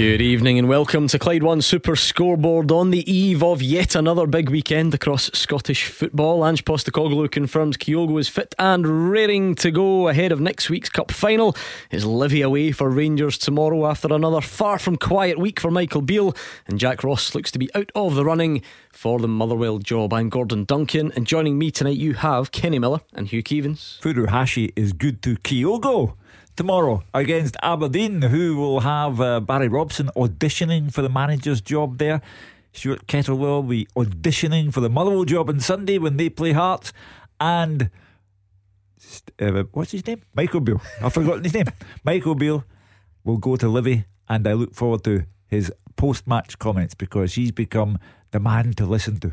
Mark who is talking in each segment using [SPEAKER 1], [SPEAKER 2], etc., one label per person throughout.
[SPEAKER 1] Good evening and welcome to Clyde One Super Scoreboard on the eve of yet another big weekend across Scottish football. Ange Postecoglou confirms Kyogo is fit and raring to go ahead of next week's Cup final. Is Livy away for Rangers tomorrow after another far from quiet week for Michael Beale and Jack Ross looks to be out of the running for the Motherwell job. I'm Gordon Duncan and joining me tonight you have Kenny Miller and Hugh Keevins.
[SPEAKER 2] Furuhashi is good to Kyogo tomorrow against Aberdeen, who will have uh, Barry Robson auditioning for the manager's job there. Stuart Kettlewell will be auditioning for the Motherwell job on Sunday when they play Hearts. And uh, what's his name? Michael Beale. I've forgotten his name. Michael Beale will go to Livy, and I look forward to his post match comments because he's become the man to listen to.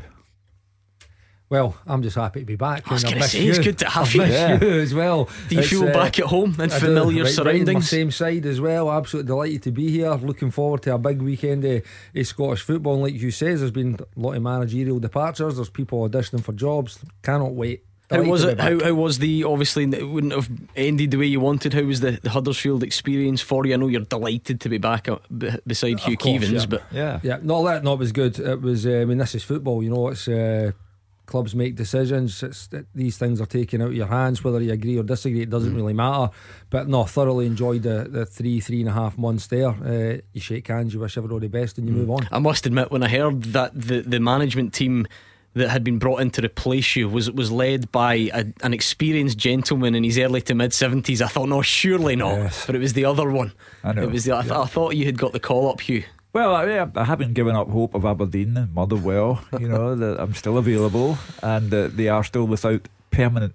[SPEAKER 3] Well, I'm just happy to be back.
[SPEAKER 1] I was going to say,
[SPEAKER 3] missed
[SPEAKER 1] it's good to have
[SPEAKER 3] I've
[SPEAKER 1] you.
[SPEAKER 3] missed
[SPEAKER 2] Yeah.
[SPEAKER 3] you as well.
[SPEAKER 1] Do you
[SPEAKER 3] It's,
[SPEAKER 1] feel
[SPEAKER 3] uh,
[SPEAKER 1] back at home in
[SPEAKER 3] I
[SPEAKER 1] familiar
[SPEAKER 3] right, right
[SPEAKER 1] surroundings?
[SPEAKER 3] my same side as well. Absolutely delighted to be here. Looking forward to a big weekend of, of Scottish football. And like you says, there's been a lot of managerial departures. There's people auditioning for jobs. Cannot wait.
[SPEAKER 1] How was it? How, how was the obviously it wouldn't have ended the way you wanted? How was the, the Huddersfield experience for you? I know you're delighted to be back uh, b- beside Hugh
[SPEAKER 3] course,
[SPEAKER 1] Keevins,
[SPEAKER 3] yeah.
[SPEAKER 1] but
[SPEAKER 2] Yeah.
[SPEAKER 3] Yeah, no, that no, it was good. It was. Uh, I mean, this is football. You know, it's uh, clubs make decisions. It's it, these things are taken out of your hands. Whether you agree or disagree, it
[SPEAKER 1] Mm.
[SPEAKER 3] doesn't really matter. But no, thoroughly enjoyed the the three three and a half months there. Uh, you shake hands, you wish everybody the best, and you
[SPEAKER 1] Mm.
[SPEAKER 3] move on.
[SPEAKER 1] I must admit when I heard that the the management team that had been brought in to replace you was was led by a, an experienced gentleman in his early to mid seventies. I thought, no, surely not.
[SPEAKER 2] Yes.
[SPEAKER 1] But it was the other one.
[SPEAKER 2] I know.
[SPEAKER 1] It was the. I, th- I thought you had got the call up, Hugh.
[SPEAKER 2] Well, I, I haven't given up hope of Aberdeen and Motherwell. You know that I'm still available, and uh, they are still without permanent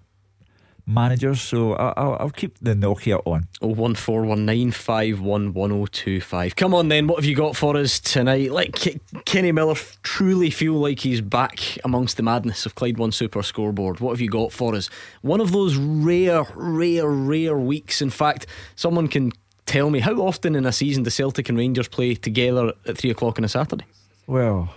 [SPEAKER 2] managers. So I, I'll, I'll keep the Nokia on.
[SPEAKER 1] Oh one four one nine five one one oh two five. Come on then, what have you got for us tonight? Like K- Kenny Miller truly feel like he's back amongst the madness of Clyde One Super Scoreboard. What have you got for us? One of those rare, rare, rare weeks. In fact, someone can tell me how often in a season do Celtic and Rangers play together at three o'clock on a Saturday?
[SPEAKER 2] Well,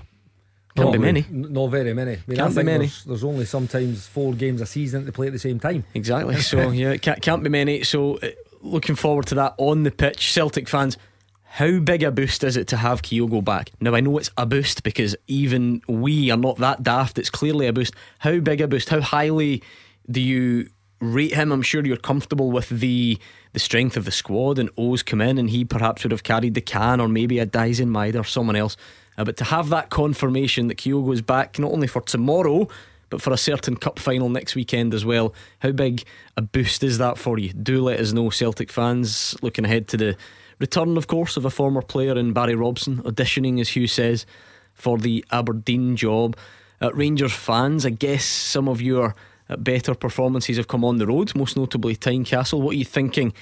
[SPEAKER 1] Can't be many.
[SPEAKER 3] Not very many. I mean,
[SPEAKER 1] Can't be many.
[SPEAKER 3] There's, there's only sometimes four games a season that they play at the same time.
[SPEAKER 1] Exactly. So yeah, it can't, can't be many. So uh, looking forward to that on the pitch. Celtic fans, how big a boost is it to have Kyogo back? Now I know it's a boost because even we are not that daft. It's clearly a boost. How big a boost? How highly do you rate him? I'm sure you're comfortable with the the strength of the squad and O's come in and he perhaps would have carried the can or maybe a Daizen Maeda or someone else. Uh, but to have that confirmation that Kyogo is back not only for tomorrow but for a certain cup final next weekend as well. How big a boost is that for you? Do let us know, Celtic fans. Looking ahead to the return, of course, of a former player in Barry Robson, auditioning, as Hugh says, for the Aberdeen job. Uh, Rangers fans, I guess some of you uh, better performances have come on the road, most notably Tynecastle. What are you thinking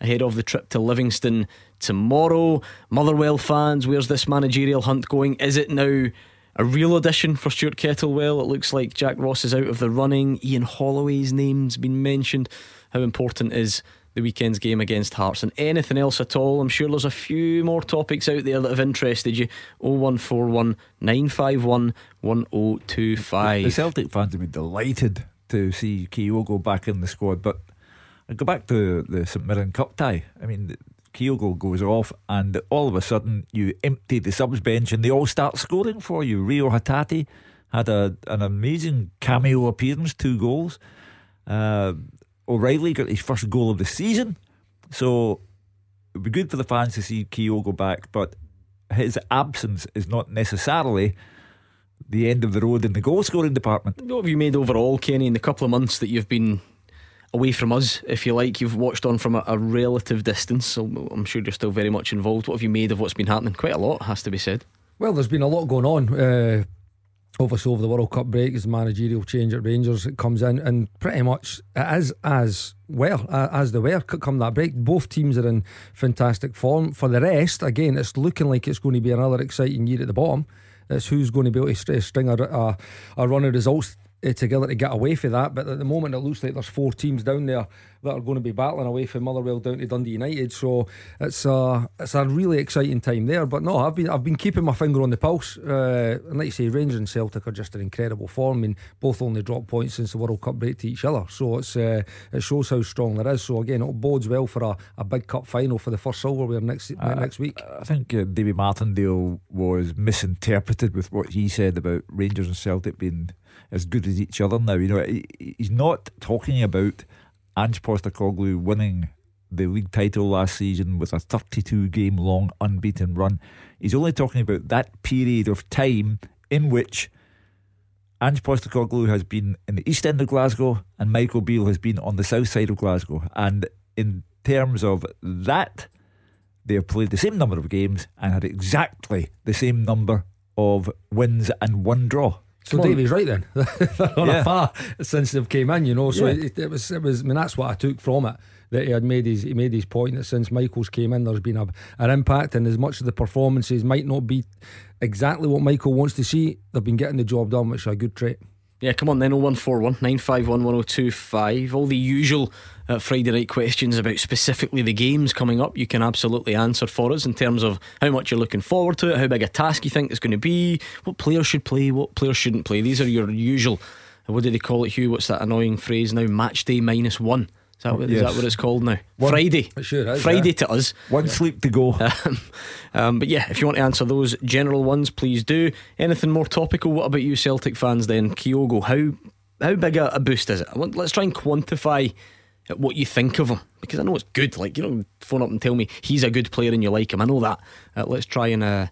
[SPEAKER 1] ahead of the trip to Livingston tomorrow? Motherwell fans, where's this managerial hunt going? Is it now a real addition for Stuart Kettlewell? It looks like Jack Ross is out of the running. Ian Holloway's name's been mentioned. How important is the weekend's game against Hearts and anything else at all? I'm sure there's a few more topics out there that have interested you. 0141 951
[SPEAKER 2] the
[SPEAKER 1] 1025.
[SPEAKER 2] Celtic fans would be delighted to see Kyogo back in the squad. But I go back to the St Mirren Cup tie. I mean, Kyogo goes off, and all of a sudden you empty the subs bench, and they all start scoring for you. Reo Hatate had a, an amazing cameo appearance, two goals. Uh, O'Riley got his first goal of the season. So it would be good for the fans to see Kyogo back, but his absence is not necessarily the end of the road in the goal scoring department.
[SPEAKER 1] What have you made overall, Kenny, in the couple of months that you've been away from us, if you like? You've watched on from a, a relative distance, so I'm sure you're still very much involved. What have you made of what's been happening? Quite a lot, has to be said.
[SPEAKER 3] Well, there's been a lot going on. Uh, obviously, over the World Cup break, as managerial change at Rangers it comes in, and pretty much it is as well as they were come that break. Both teams are in fantastic form. For the rest, again, it's looking like it's going to be another exciting year at the bottom. It's who's going to be able to string a, a, a run of results together to get away from that. But at the moment, it looks like there's four teams down there that are going to be battling away from Motherwell down to Dundee United. So it's a it's a really exciting time there. But no, I've been I've been keeping my finger on the pulse. Uh, and like you say, Rangers and Celtic are just in incredible form. I mean, both only dropped points since the World Cup break to each other. So it's uh, it shows how strong there is. So again, it bodes well for a, a big cup final for the first silverware next uh, next week.
[SPEAKER 2] I think uh, David Martindale was misinterpreted with what he said about Rangers and Celtic being as good as each other now. You know, he's not talking about Ange Postecoglou winning the league title last season with a 32 game long unbeaten run. He's only talking about that period of time in which Ange Postecoglou has been in the east end of Glasgow and Michael Beale has been on the south side of Glasgow. And in terms of that, they have played the same number of games and had exactly the same number of wins and one draw.
[SPEAKER 3] So Davey's right then. on yeah. a far since they've came in, you know. So yeah. it, it, was, it was. I mean, that's what I took from it. That he had made his he made his point that since Michael's came in, there's been a, an impact, and as much of the performances might not be exactly what Michael wants to see, they've been getting the job done, which is a good trait.
[SPEAKER 1] Yeah, come on then, 0141 951 1025. All the usual uh, Friday night questions about specifically the games coming up, you can absolutely answer for us in terms of how much you're looking forward to it, how big a task you think it's going to be, what players should play, what players shouldn't play. These are your usual, what do they call it, Hugh? What's that annoying phrase now? Match day minus one. Is that, what, yes. is that what it's called now? One, Friday.
[SPEAKER 3] Sure is,
[SPEAKER 1] Friday
[SPEAKER 3] yeah.
[SPEAKER 1] to us.
[SPEAKER 2] One sleep to go.
[SPEAKER 1] Um, um, but yeah, if you want to answer those general ones, please do. Anything more topical? What about you, Celtic fans? Then Kyogo, how how big a, a boost is it? Want, let's try and quantify what you think of him because I know it's good. Like you don't phone up and tell me he's a good player and you like him. I know that. Uh, let's try and uh,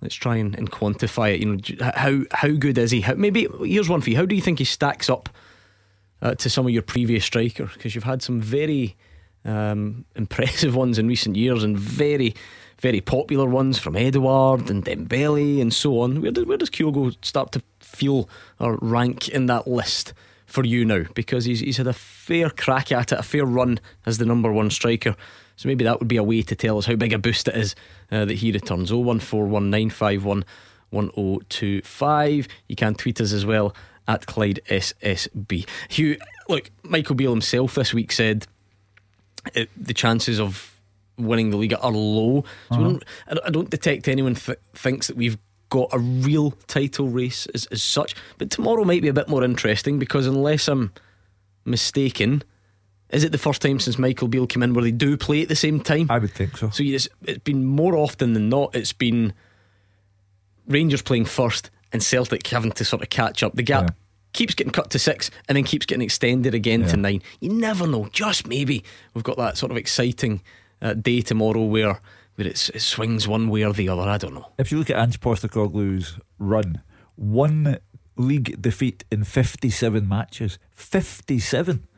[SPEAKER 1] let's try and, and, quantify it. You know how how good is he? How, maybe here's one for you. How do you think he stacks up uh, to some of your previous strikers? Because you've had some very um, impressive ones in recent years and very very popular ones from Edouard and Dembele and so on. Where does, where does Kyogo start to feel or rank in that list for you now? Because he's, he's had a fair crack at it, a fair run as the number one striker. So maybe that would be a way to tell us how big a boost it is uh, that he returns. 01419511025. You can tweet us as well at Clyde SSB. Hugh, look, Michael Beale himself this week said it, the chances of winning the league are low. So uh-huh. don't, I don't detect anyone th- thinks that we've got a real title race as, as such. But tomorrow might be a bit more interesting because unless I'm mistaken, is it the first time since Michael Beale came in where they do play at the same time?
[SPEAKER 2] I would think so.
[SPEAKER 1] So it's, it's been more often than not. It's been Rangers playing first and Celtic having to sort of catch up. The gap. Yeah keeps getting cut to six and then keeps getting extended again yeah. to nine. You never know. Just maybe we've got that sort of exciting uh, day tomorrow where where it swings one way or the other. I don't know.
[SPEAKER 2] If you look at Ange Postecoglou's run, one league defeat in 57 matches. 57.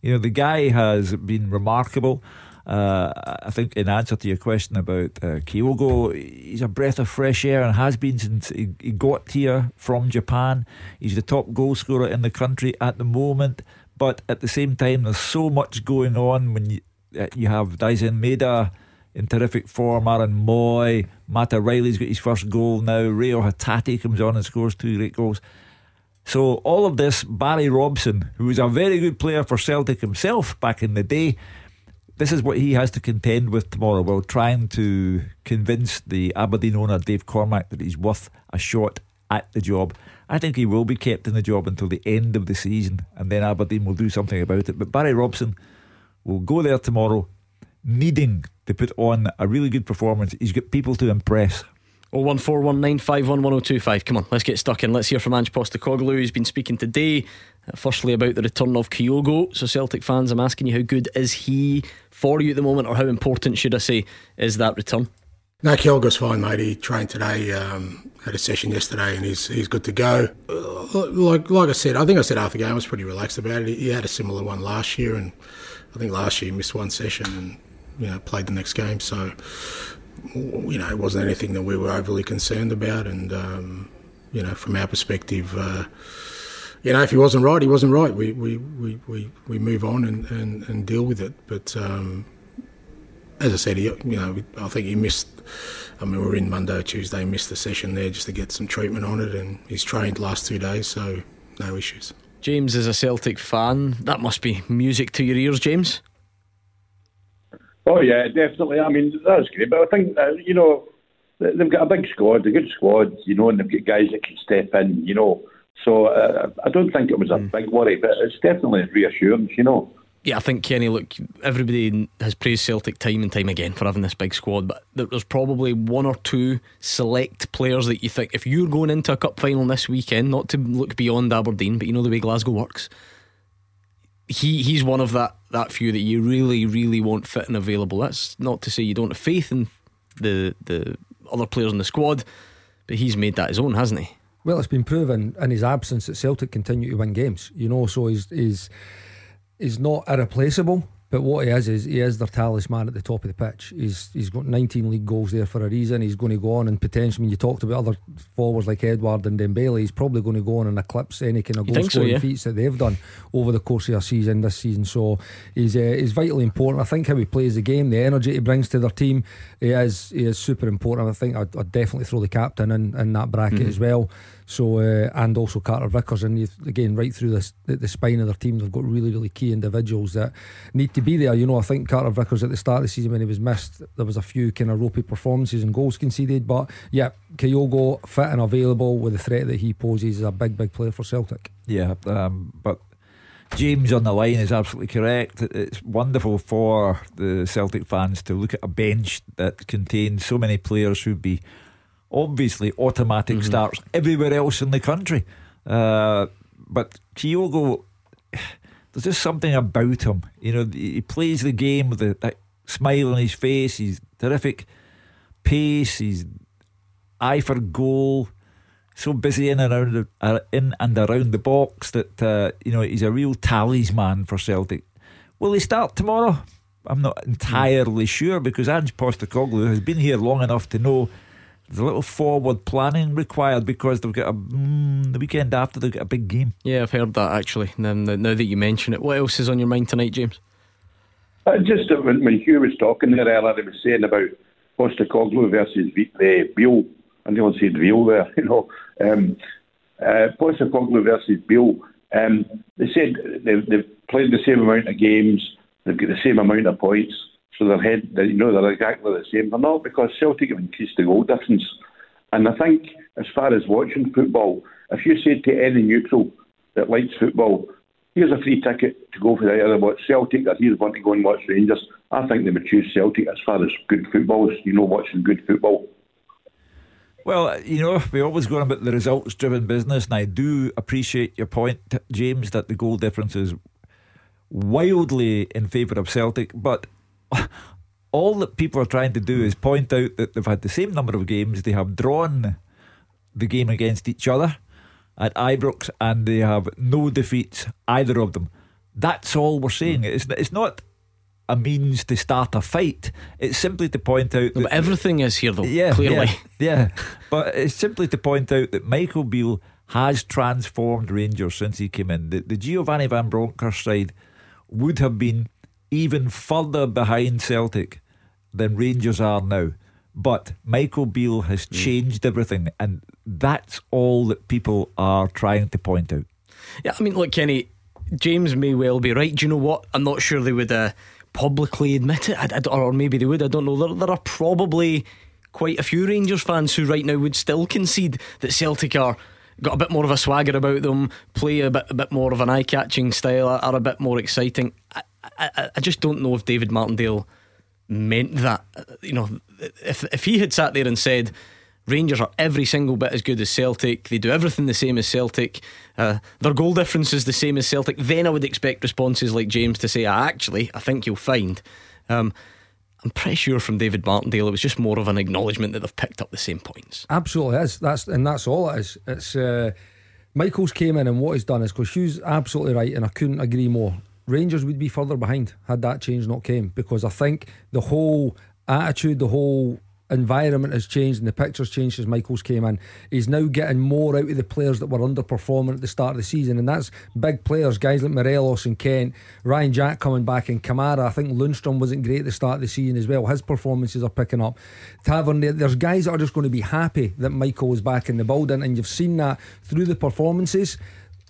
[SPEAKER 2] You know, the guy has been remarkable. Uh, I think in answer to your question about uh, Kyogo, he's a breath of fresh air and has been since he, he got here from Japan. He's the top goal scorer in the country at the moment. But at the same time, there's so much going on when you, uh, you have Daizen Maeda in terrific form, Aaron Mooy, Matt Riley's got his first goal now, Reo Hatate comes on and scores two great goals. So all of this, Barry Robson, who was a very good player for Celtic himself back in the day, this is what he has to contend with tomorrow while trying to convince the Aberdeen owner Dave Cormack that he's worth a shot at the job. I think he will be kept in the job until the end of the season, and then Aberdeen will do something about it. But Barry Robson will go there tomorrow, needing to put on a really good performance. He's got people to impress.
[SPEAKER 1] Oh one four one nine five one one zero oh two five. Come on, let's get stuck in. Let's hear from Ange Postecoglou, who's been speaking today. Uh, firstly, about the return of Kyogo. So, Celtic fans, I'm asking you, how good is he for you at the moment, or how important, should I say, is that return?
[SPEAKER 4] No, Kyogo's fine, mate. He trained today, um, had a session yesterday, and he's he's good to go. Uh, like like I said, I think I said after the game, I was pretty relaxed about it. He had a similar one last year, and I think last year he missed one session and you know played the next game. So you know it wasn't anything that we were overly concerned about, and um, you know from our perspective. Uh, you know, if he wasn't right, he wasn't right. We we, we, we, we move on and, and, and deal with it. But um, as I said, he, you know, I think he missed. I mean, we are in Monday Tuesday, missed the session there just to get some treatment on it, and he's trained last two days, so no issues.
[SPEAKER 1] James is a Celtic fan. That must be music to your ears, James.
[SPEAKER 5] Oh yeah, definitely. I mean, that's great. But I think uh, you know they've got a big squad, a good squad, you know, and they've got guys that can step in, you know. So uh, I don't think it was a mm. big worry, but it's definitely a reassurance, you know.
[SPEAKER 1] Yeah, I think Kenny. Look, everybody has praised Celtic time and time again for having this big squad, but there's probably one or two select players that you think if you're going into a cup final this weekend, not to look beyond Aberdeen, but you know the way Glasgow works. He he's one of that that few that you really really want fit and available. That's not to say you don't have faith in the the other players in the squad, but he's made that his own, hasn't he?
[SPEAKER 3] Well, it's been proven in his absence that Celtic continue to win games. You know, so he's he's he's not irreplaceable. But what he is is he is their talisman at the top of the pitch. He's he's got 19 league goals there for a reason. He's going to go on and potentially. When you talked about other forwards like Edouard and Dembele, he's probably going to go on and eclipse any kind of goal scoring so, yeah? feats that they've done over the course of a season this season. So he's uh, he's vitally important. I think how he plays the game, the energy he brings to their team, he is he is super important. I think I'd, I'd definitely throw the captain in in that bracket mm-hmm. as well. So uh, and also Carter Vickers, and again right through this, the, spine of their team, they've got really really key individuals that need to be there. You know, I think Carter Vickers at the start of the season when he was missed, there was a few kind of ropey performances and goals conceded, but yeah, Kyogo fit and available with the threat that he poses is a big big player for Celtic.
[SPEAKER 2] Yeah, um, but. James on the line is absolutely correct. It's wonderful for the Celtic fans to look at a bench that contains so many players who'd be obviously automatic mm-hmm. starts everywhere else in the country. Uh, but Kyogo, there's just something about him. You know, he plays the game with a, that smile on his face. He's terrific pace. He's eye for goal. So busy in and around, the, uh, in and around the box that uh, you know he's a real talisman for Celtic. Will he start tomorrow? I'm not entirely sure because Ange Postecoglou has been here long enough to know there's a little forward planning required because they've got a mm, the weekend after they've got a big game.
[SPEAKER 1] Yeah, I've heard that actually. Now, now that you mention it, what else is on your mind tonight, James?
[SPEAKER 5] Uh, just uh, when, when Hugh was talking there earlier, he was saying about Postecoglou versus uh, Beale. I nearly said Veal there, you know. Um, uh, Postecoglou versus Beale. Um, they said they've, they've played the same amount of games, they've got the same amount of points. So their head, you know, they're exactly the same. They're not because Celtic have increased the goal difference. And I think, as far as watching football, if you say to any neutral that likes football, here's a free ticket to go for the either watch Celtic or here's one to go and watch Rangers, I think they would choose Celtic as far as good football is, you know, watching good football.
[SPEAKER 2] Well, you know, we always go on about the results driven business, and I do appreciate your point, James, that the goal difference is wildly in favour of Celtic, but all that people are trying to do is point out that they've had the same number of games, they have drawn the game against each other at Ibrox, and they have no defeats, either of them. That's all we're saying. It's, it's not a means to start a fight. It's simply to point out
[SPEAKER 1] no,
[SPEAKER 2] that
[SPEAKER 1] everything is here, though. Yeah, clearly,
[SPEAKER 2] yeah, yeah. but it's simply to point out that Michael Beale has transformed Rangers since he came in. The, the Giovanni Van Bronckhorst side would have been even further behind Celtic than Rangers are now. But Michael Beale has mm. changed everything, and that's all that people are trying to point out.
[SPEAKER 1] Yeah, I mean, look, Kenny, James may well be right. Do you know what? I'm not sure they would uh, publicly admit it, I, I, or maybe they would. I don't know. There, there are probably quite a few Rangers fans who right now would still concede that Celtic are got a bit more of a swagger about them, play a bit a bit more of an eye catching style, are a bit more exciting. I, I, I just don't know if David Martindale meant that. You know, if if he had sat there and said. Rangers are every single bit as good as Celtic. They do everything the same as Celtic. Uh, their goal difference is the same as Celtic. Then I would expect responses like James to say, ah, "Actually, I think you'll find." Um, I'm pretty sure from David Martindale it was just more of an acknowledgement that they've picked up the same points.
[SPEAKER 3] Absolutely is. That's and that's all it is. It's uh, Michael's came in and what he's done is because Hugh's absolutely right, and I couldn't agree more. Rangers would be further behind had that change not came because I think the whole attitude, the whole environment has changed and the picture's changed since Michaels came in. He's now getting more out of the players that were underperforming at the start of the season, and that's big players, guys like Morelos and Kent, Ryan Jack coming back, and Kamara. I think Lundstram wasn't great at the start of the season as well. His performances are picking up. Tavernier, there's guys that are just going to be happy that Michael is back in the building, and you've seen that through the performances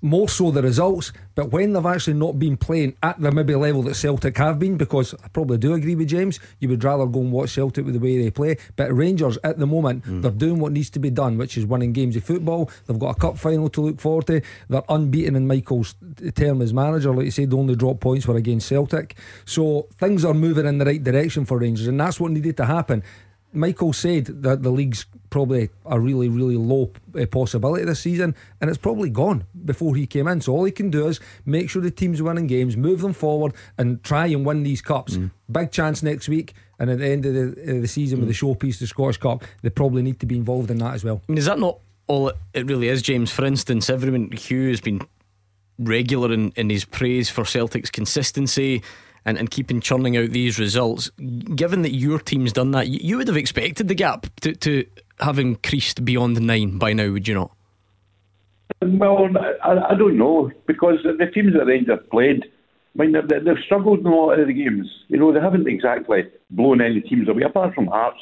[SPEAKER 3] more so the results, but when they've actually not been playing at the maybe level that Celtic have been, because I probably do agree with James, you would rather go and watch Celtic with the way they play. But Rangers at the moment, mm. they're doing what needs to be done, which is winning games of football. They've got a cup final to look forward to. They're unbeaten in Michael's term as manager. Like you said, the only drop points were against Celtic. So things are moving in the right direction for Rangers, and that's what needed to happen. Michael said that the league's probably a really, really low uh, possibility this season, and it's probably gone before he came in. So all he can do is make sure the team's winning games, move them forward, and try and win these cups. Mm. Big chance next week, and at the end of the, uh, the season mm. with the showpiece, the Scottish Cup, they probably need to be involved in that as well.
[SPEAKER 1] I mean, is that not all it really is, James? For instance, everyone Hugh has been regular in, in his praise for Celtic's consistency and, and keeping churning out these results, given that your team's done that, you, you would have expected the gap to, to have increased beyond nine by now, would you not?
[SPEAKER 5] Well, I, I don't know because the teams that Rangers played, I mean, they, they've struggled in a lot of the games. You know, they haven't exactly blown any teams away, apart from Hearts.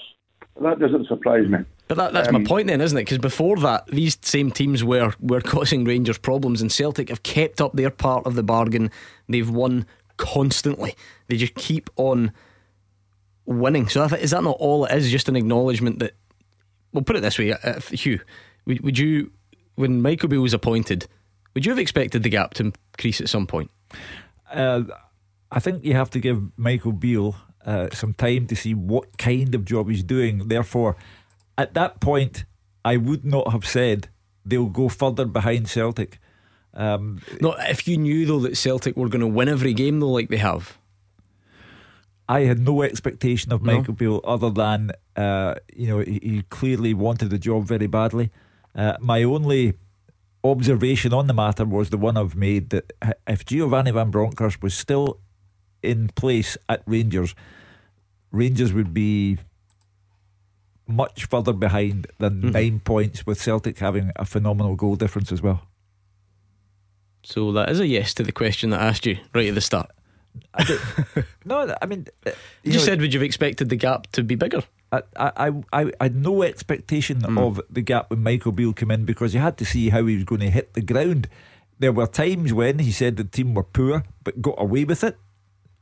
[SPEAKER 5] That doesn't surprise me.
[SPEAKER 1] But that, that's um, my point then, isn't it? Because before that, these same teams were, were causing Rangers problems, and Celtic have kept up their part of the bargain. They've won constantly. They just keep on winning. So is that not all it is? Just an acknowledgement that. We'll put it this way, uh, Hugh. Would, would you, when Michael Beale was appointed, would you have expected the gap to increase at some point?
[SPEAKER 2] Uh, I think you have to give Michael Beale uh, some time to see what kind of job he's doing. Therefore, at that point, I would not have said they'll go further behind Celtic.
[SPEAKER 1] Um, no, if you knew though that Celtic were going to win every game though, like they have.
[SPEAKER 2] I had no expectation of Michael no. Beale other than uh, you know he, he, clearly wanted the job very badly. Uh, my only observation on the matter was the one I've made that if Giovanni Van Bronckhorst was still in place at Rangers, Rangers would be much further behind than mm-hmm. nine points, with Celtic having a phenomenal goal difference as well.
[SPEAKER 1] So that is a yes to the question that I asked you right at the start.
[SPEAKER 2] I no, I mean,
[SPEAKER 1] uh, you, you know, said would you have expected the gap to be bigger?
[SPEAKER 2] I, I, I, I had no expectation mm. of the gap when Michael Beale came in because you had to see how he was going to hit the ground. There were times when he said the team were poor but got away with it,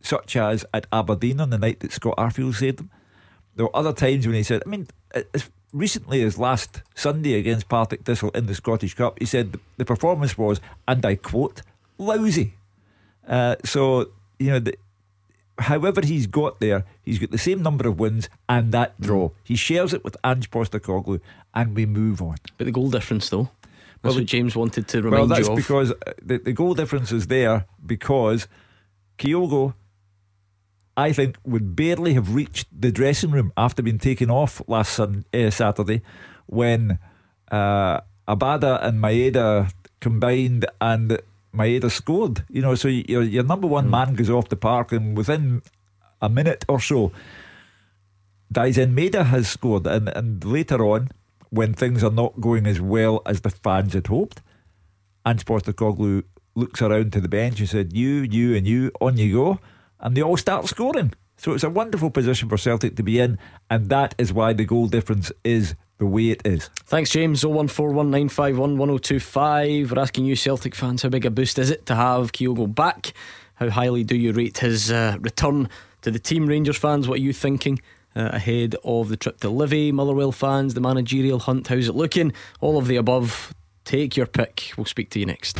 [SPEAKER 2] such as at Aberdeen on the night that Scott Arfield saved them. There were other times when he said, I mean, it's recently as last Sunday against Partick Thistle in the Scottish Cup, he said the performance was, and I quote, lousy. Uh, so, you know, the, however he's got there, he's got the same number of wins and that draw. He shares it with Ange Postecoglou and we move on.
[SPEAKER 1] But the goal difference, though? That's well, what James wanted to remind
[SPEAKER 2] well, that's
[SPEAKER 1] you of.
[SPEAKER 2] because uh, the, the goal difference is there because Kyogo I think, would barely have reached the dressing room after being taken off last sun, uh, Saturday when uh, Abada and Maeda combined and Maeda scored. You know, so your, your number one mm. man goes off the park, and within a minute or so, Daizen Maeda has scored. And, and later on, when things are not going as well as the fans had hoped, Ange Postecoglou looks around to the bench and said, You, you, and you, on you go and they all start scoring. So it's a wonderful position for Celtic to be in, and that is why the goal difference is the way it is.
[SPEAKER 1] Thanks, James. 01419511025. We're asking you, Celtic fans, how big a boost is it to have Kyogo back? How highly do you rate his uh, return to the team? Rangers fans, what are you thinking? Uh, ahead of the trip to Livy, Motherwell fans, the managerial hunt, how's it looking? All of the above. Take your pick. We'll speak to you next.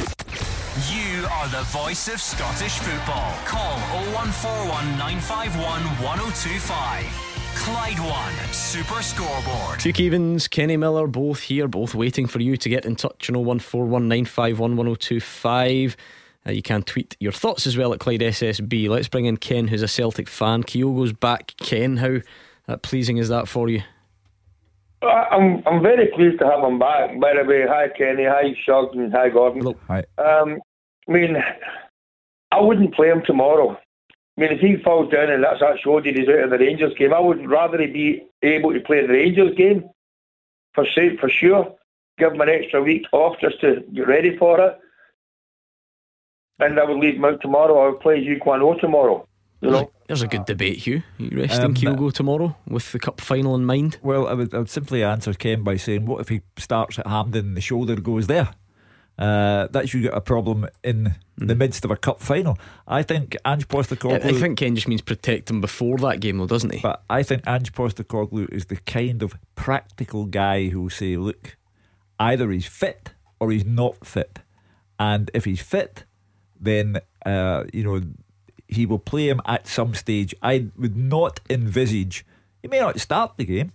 [SPEAKER 6] You are the voice of Scottish football. Call 0141 951 1025. Clyde One Super Scoreboard.
[SPEAKER 1] Hugh Keevins, Kenny Miller, both here, both waiting for you to get in touch on 0141 951 1025. Uh, you can tweet your thoughts as well at Clyde SSB. Let's bring in Ken, who's a Celtic fan. Kyogo's back. Ken, how uh, pleasing is that for you?
[SPEAKER 7] I'm I'm very pleased to have him back. By the way, hi Kenny, hi Shug, and hi Gordon.
[SPEAKER 2] Hello. Hi.
[SPEAKER 7] Um, I mean, I wouldn't play him tomorrow. I mean, if he falls down and that's that showed that he's out of the Rangers game, I would rather he be able to play the Rangers game for safe, for sure. Give him an extra week off just to get ready for it. And I would leave him out tomorrow. I would play Ji Quan Oh tomorrow. You know?
[SPEAKER 1] There's a good debate, Hugh. Are you resting um, Kyogo tomorrow with the cup final in mind?
[SPEAKER 2] Well, I would, I would simply answer Ken by saying, what if he starts at Hampden and the shoulder goes there? Uh, that's you get a problem in the
[SPEAKER 1] Mm.
[SPEAKER 2] midst of a cup final. I think Ange Postecoglou.
[SPEAKER 1] I think Ken just means protect him before that game, though, doesn't he?
[SPEAKER 2] But I think Ange Postecoglou is the kind of practical guy who will say, look, either he's fit or he's not fit. And if he's fit, then, uh, you know, he will play him at some stage. I would not envisage, he may not start the game,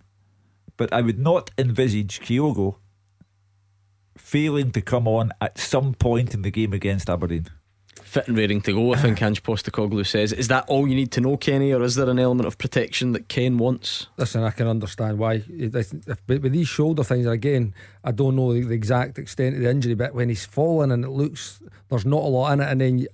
[SPEAKER 2] but I would not envisage Kyogo failing to come on at some point in the game against Aberdeen.
[SPEAKER 1] Fit and raring to go, I think Ange Postecoglou says. Is that all you need to know, Kenny, or is there an element of protection that Ken wants?
[SPEAKER 3] Listen, I can understand why. It- If, but with these shoulder things, again, I don't know the, the exact extent of the injury, but when he's fallen and it looks there's not a lot in it, and then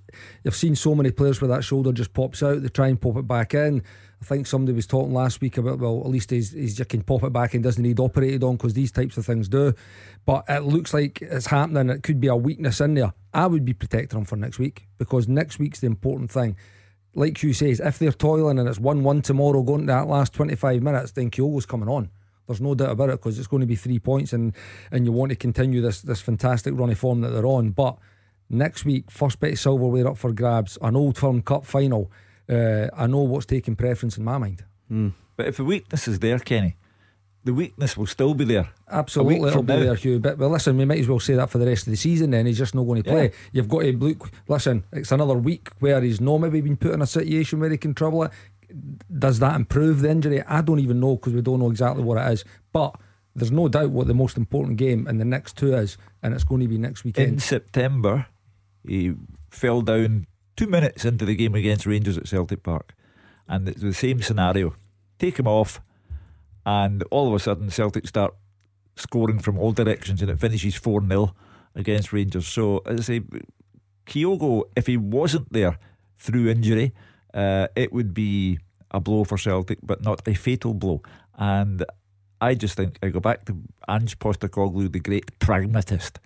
[SPEAKER 3] you've seen so many players where that shoulder just pops out, they try and pop it back in. I think somebody was talking last week about, well, at least he's, he's can pop it back and doesn't need operated on because these types of things do. But it looks like it's happening. It could be a weakness in there. I would be protecting him for next week because next week's the important thing like Hugh says, if they're toiling and it's 1 1 tomorrow going to that last 25 minutes, then Kyogo's coming on. There's no doubt about it because it's going to be three points and, and you want to continue this this fantastic run of form that they're on. But next week, first bit of silverware up for grabs, an old firm cup final. Uh, I know what's taking preference in my mind.
[SPEAKER 2] But if the weakness is there, Kenny, the weakness will still be there.
[SPEAKER 3] Absolutely, it'll be
[SPEAKER 2] now.
[SPEAKER 3] there, Hugh. But well, listen, we might as well say that for the rest of the season. Then he's just not going to play.
[SPEAKER 2] Yeah.
[SPEAKER 3] You've got to look. Listen, it's another week where he's not maybe been put in a situation where he can trouble it. Does that improve the injury? I don't even know because we don't know exactly what it is. But there's no doubt what the most important game in the next two is, and it's going to be next weekend. In.
[SPEAKER 2] September, he fell down two minutes into the game against Rangers at Celtic Park. And it's the same scenario. Take him off, and all of a sudden, Celtic start scoring from all directions, and it finishes 4 0 against Rangers. So, as I say, Kyogo, if he wasn't there through injury, uh, it would be a blow for Celtic, but not a fatal blow. And I just think I go back to Ange Postecoglou, the great pragmatist.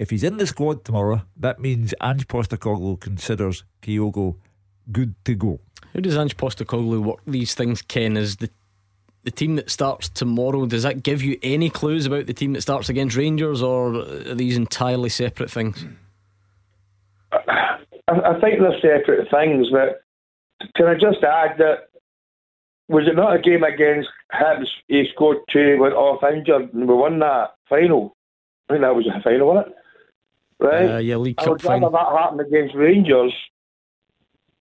[SPEAKER 2] If he's in the squad tomorrow, that means Ange Postecoglou considers Kyogo good to go.
[SPEAKER 1] How does Ange Postecoglou work these things, Ken? Is the the team that starts tomorrow, does that give you any clues about the team that starts against Rangers, or are these entirely separate things?
[SPEAKER 7] I, I think they're separate things, but can I just add that was it not a game against Hibs? He scored two, went off injured, and we won that final. I think that was the final, wasn't it? Right?
[SPEAKER 1] Uh, yeah, League
[SPEAKER 7] I
[SPEAKER 1] Cup
[SPEAKER 7] would rather
[SPEAKER 1] final.
[SPEAKER 7] that happen against Rangers,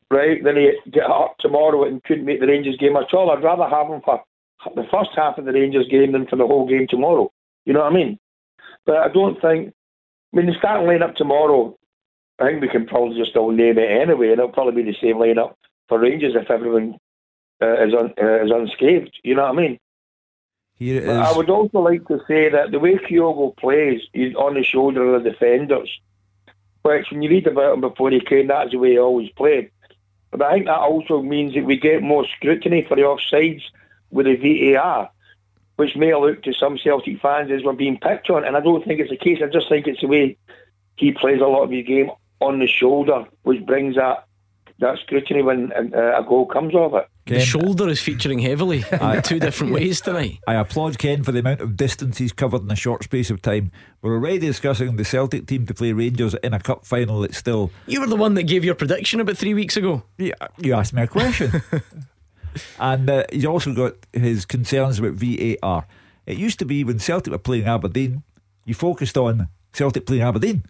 [SPEAKER 7] right, than he get up tomorrow and couldn't make the Rangers game at all. I'd rather have him for the first half of the Rangers game than for the whole game tomorrow. You know what I mean? But I don't think. I mean, the starting lineup tomorrow, I think we can probably just all name it anyway, and it'll probably be the same lineup for Rangers if everyone uh, is un, uh, is unscathed. You know what I mean?
[SPEAKER 2] Here it
[SPEAKER 7] But I would also like to say that the way Kyogo plays, he's on the shoulder of the defenders. Which, when you read about him before he came, that's the way he always played. But I think that also means that we get more scrutiny for the offsides with the VAR, which may look to some Celtic fans as we're being picked on. And I don't think it's the case. I just think it's the way he plays a lot of his game on the shoulder, which brings that that scrutiny when uh, a goal comes of it.
[SPEAKER 1] The shoulder is featuring heavily in two different ways tonight.
[SPEAKER 2] I applaud Ken for the amount of distance he's covered in a short space of time. We're already discussing the Celtic team to play Rangers in a cup final It's still.
[SPEAKER 1] You were the one that gave your prediction about three weeks ago.
[SPEAKER 2] Yeah, you asked me a question. and uh, he's also got his concerns about VAR. It used to be when Celtic were playing Aberdeen, you focused on Celtic playing Aberdeen.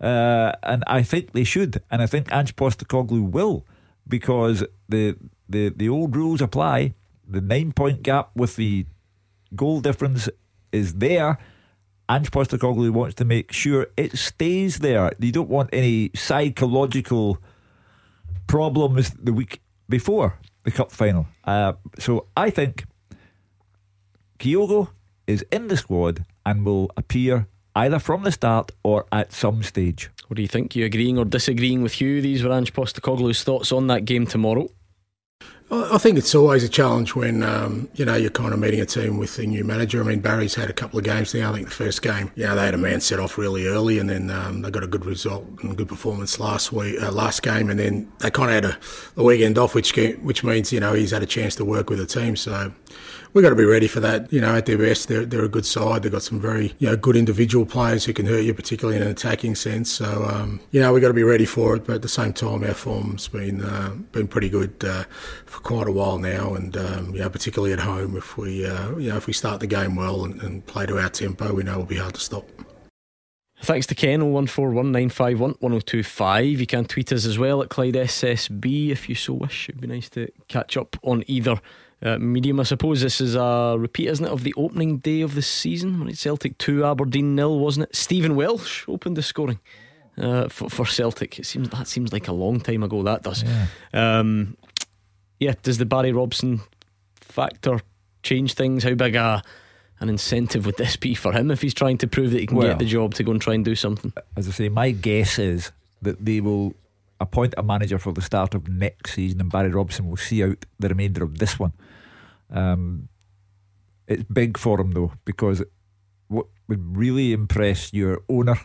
[SPEAKER 2] Uh, and I think they should. And I think Ange Postecoglou will because the, the, the old rules apply. The nine point gap with the goal difference is there. Ange Postecoglou wants to make sure it stays there. You don't want any psychological problems the week before the cup final. Uh, so I think Kyogo is in the squad and will appear either from the start or at some stage.
[SPEAKER 1] What do you think? You agreeing or disagreeing with Hugh? These were Ange Postecoglou's thoughts on that game tomorrow.
[SPEAKER 4] I think it's always a challenge when um, you know you're kind of meeting a team with a new manager. I mean, Barry's had a couple of games now. I think the first game, you know, they had a man set off really early, and then um, they got a good result and good performance last week, uh, last game, and then they kind of had a, a weekend off, which which means you know he's had a chance to work with the team. So we've got to be ready for that. You know, at their best, they're, they're a good side. They've got some very you know good individual players who can hurt you, particularly in an attacking sense. So um, you know, we've got to be ready for it. But at the same time, our form's been uh, been pretty good uh, for quite a while now, and um, you know, particularly at home, if we uh, you know if we start the game well and, and play to our tempo, we know it'll be hard to stop.
[SPEAKER 1] Thanks to Ken 01419511025. You can tweet us as well at Clyde SSB if you so wish. It'd be nice to catch up on either uh, medium. I suppose this is a repeat, isn't it, of the opening day of the season when it's Celtic 2, Aberdeen nil, wasn't it? Stephen Welsh opened the scoring. Uh, for, for Celtic, it seems that seems like a long time ago. That does. Yeah. Um, yeah. Does the Barry Robson factor change things? How big a an incentive would this be for him if he's trying to prove that he can well, get the job to go and try and do something?
[SPEAKER 2] As I say, my guess is that they will appoint a manager for the start of next season, and Barry Robson will see out the remainder of this one. Um, it's big for him though, because what would really impress your owner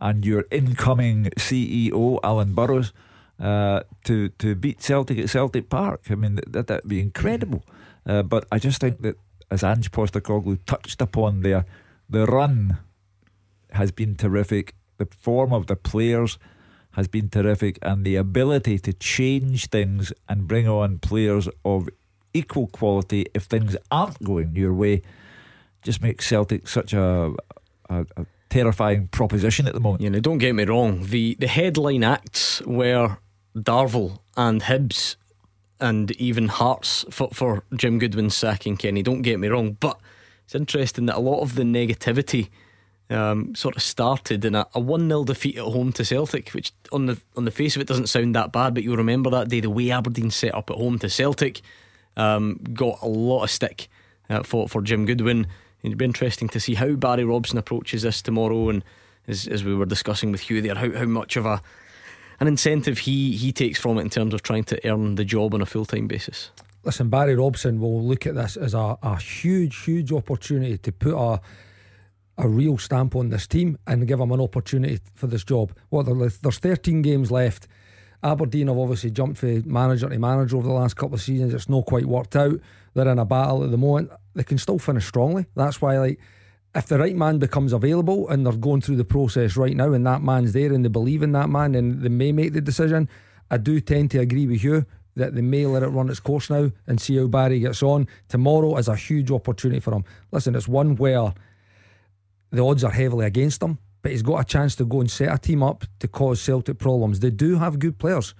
[SPEAKER 2] and your incoming CEO, Alan Burrows, uh, to to beat Celtic at Celtic Park. I mean, that that'd be incredible. Uh, but I just think that, as Ange Postecoglou touched upon there, the run has been terrific. The form of the players has been terrific, and the ability to change things and bring on players of equal quality if things aren't going your way just makes Celtic such a, a, a terrifying proposition at the moment.
[SPEAKER 1] Yeah, now don't get me wrong. The the headline acts were Darvel and Hibs and even Hearts for, for Jim Goodwin's sacking Kenny. Don't get me wrong, but it's interesting that a lot of the negativity um, sort of started in a, a one 0 defeat at home to Celtic, which on the on the face of it doesn't sound that bad. But you'll remember that day the way Aberdeen set up at home to Celtic um, got a lot of stick uh, for for Jim Goodwin. It'd be interesting to see how Barry Robson approaches this tomorrow, and as, as we were discussing with Hugh there, how, how much of a an incentive he he takes from it in terms of trying to earn the job on a full time basis.
[SPEAKER 3] Listen, Barry Robson will look at this as a, a huge, huge opportunity to put a a real stamp on this team and give them an opportunity for this job. What there's 13 games left. Aberdeen have obviously jumped from manager to manager over the last couple of seasons. It's not quite worked out. They're in a battle at the moment. They can still finish strongly. That's why, like, if the right man becomes available and they're going through the process right now, and that man's there and they believe in that man and they may make the decision, I do tend to agree with you that they may let it run its course now and see how Barry gets on. Tomorrow is a huge opportunity for him. Listen, it's one where the odds are heavily against him but he's got a chance to go and set a team up to cause Celtic problems. They do have good players.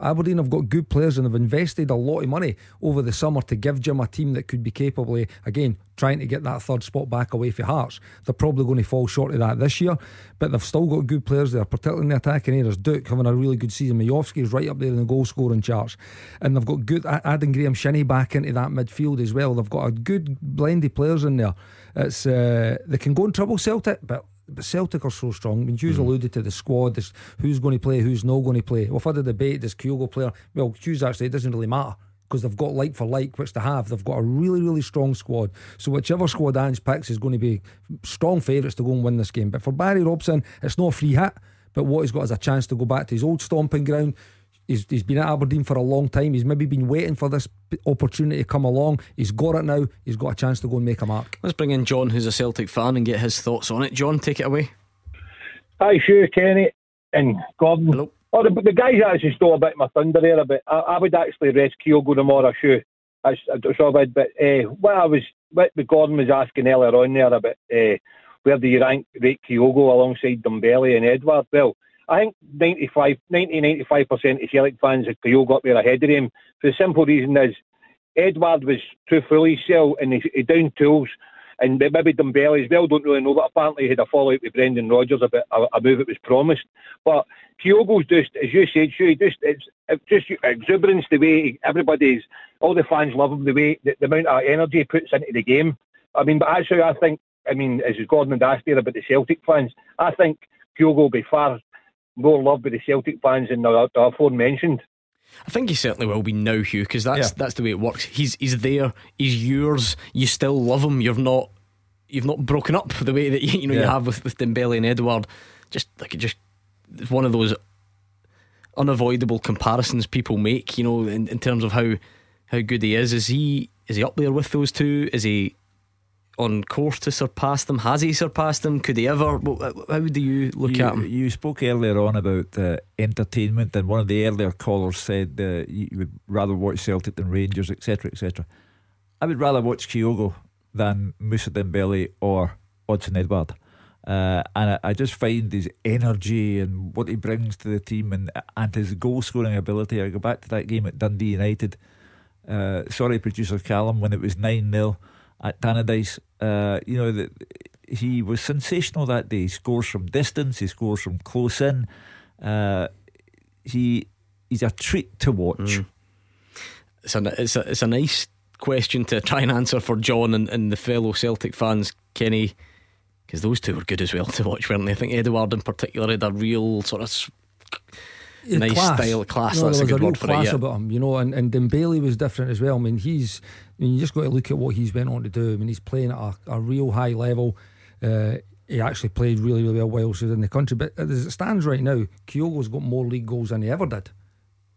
[SPEAKER 3] Aberdeen have got good players and have invested a lot of money over the summer to give Jim a team that could be capable of, again, trying to get that third spot back away for Hearts. They're probably going to fall short of that this year, but they've still got good players there, particularly in the attacking areas. Duk having a really good season. Miovski is right up there in the goal scoring charts. And they've got good, adding Graham Shinnie back into that midfield as well. They've got a good blend of players in there. It's uh, They can go in trouble Celtic, but but Celtic are so strong. I mean, Hugh's mm. alluded to the squad, this, who's going to play, who's not going to play. We've had a debate, does Kyogo play? Well, Hugh's actually, it doesn't really matter because they've got like for like, which they have. They've got a really, really strong squad. So whichever squad Ange picks is going to be strong favourites to go and win this game. But for Barry Robson, it's not a free hit. But what he's got is a chance to go back to his old stomping ground, He's, he's been at Aberdeen for a long time. He's maybe been waiting for this opportunity to come along. He's got it now. He's got a chance to go and make a mark.
[SPEAKER 1] Let's bring in John, who's a Celtic fan, and get his thoughts on it. John, take it away.
[SPEAKER 8] Hi, sure, Kenny and Gordon. Hello. Oh, the, the guys actually stole a bit of my thunder there a bit. I, I would actually rest Kyogo tomorrow, sure. That's, that's all right. But uh, what I was, what Gordon was asking earlier on there about uh, where do you rank rate Kyogo alongside Dembele and Edouard? Well, I think 95, 90, 95% of Celtic fans have Kyogo got there ahead of him. For the simple reason is Edouard was too full of himself and he, he down tools. And maybe Dembele as well, don't really know, but apparently he had a fallout with Brendan Rodgers about a, a move that was promised. But Kyogo's just, as you said, just it's, it's just exuberance the way everybody's, all the fans love him, the way, the, the amount of energy he puts into the game. I mean, but actually, I think, I mean, as Gordon and asked here about the Celtic fans, I think Kyogo will be far more love by the Celtic fans than the, the aforementioned.
[SPEAKER 1] I think he certainly will be now, Hugh, because that's yeah. that's the way it works. He's he's there. He's yours. You still love him. You've not you've not broken up the way that you know yeah. you have with with Dembele and Edouard. Just like it just it's one of those unavoidable comparisons people make. You know, in, in terms of how how good he is. Is he is he up there with those two? Is he on course to surpass them? Has he surpassed them? Could he ever? How do you look
[SPEAKER 2] you,
[SPEAKER 1] at him?
[SPEAKER 2] You spoke earlier on about uh, entertainment, and one of the earlier callers said uh, you would rather watch Celtic than Rangers, etc., etc. I would rather watch Kyogo than Moussa Dembele or Odsonne Edouard. Uh, and I, I, just find his energy and what he brings to the team and and his goal scoring ability. I go back to that game at Dundee United. Uh, sorry, producer Callum, when it was 9 0 at Tannadice. Uh, you know, that he was sensational that day. He scores from distance, he scores from close in. Uh, he He's a treat to watch. Mm.
[SPEAKER 1] It's, a, it's, a, it's a nice question to try and answer for John and, and the fellow Celtic fans, Kenny, because those two were good as well to watch, weren't they? I think Edouard in particular had a real sort of nice class. style, class.
[SPEAKER 3] No,
[SPEAKER 1] that's
[SPEAKER 3] a good
[SPEAKER 1] a word
[SPEAKER 3] for class
[SPEAKER 1] it. Yeah.
[SPEAKER 3] about him, you know. And and Dembele was different as well. I mean, he's. I mean, you just got to look at what he's went on to do. I mean, he's playing at a, a real high level. Uh, he actually played really, really well while he was in the country. But as it stands right now, Kyogo's got more league goals than he ever did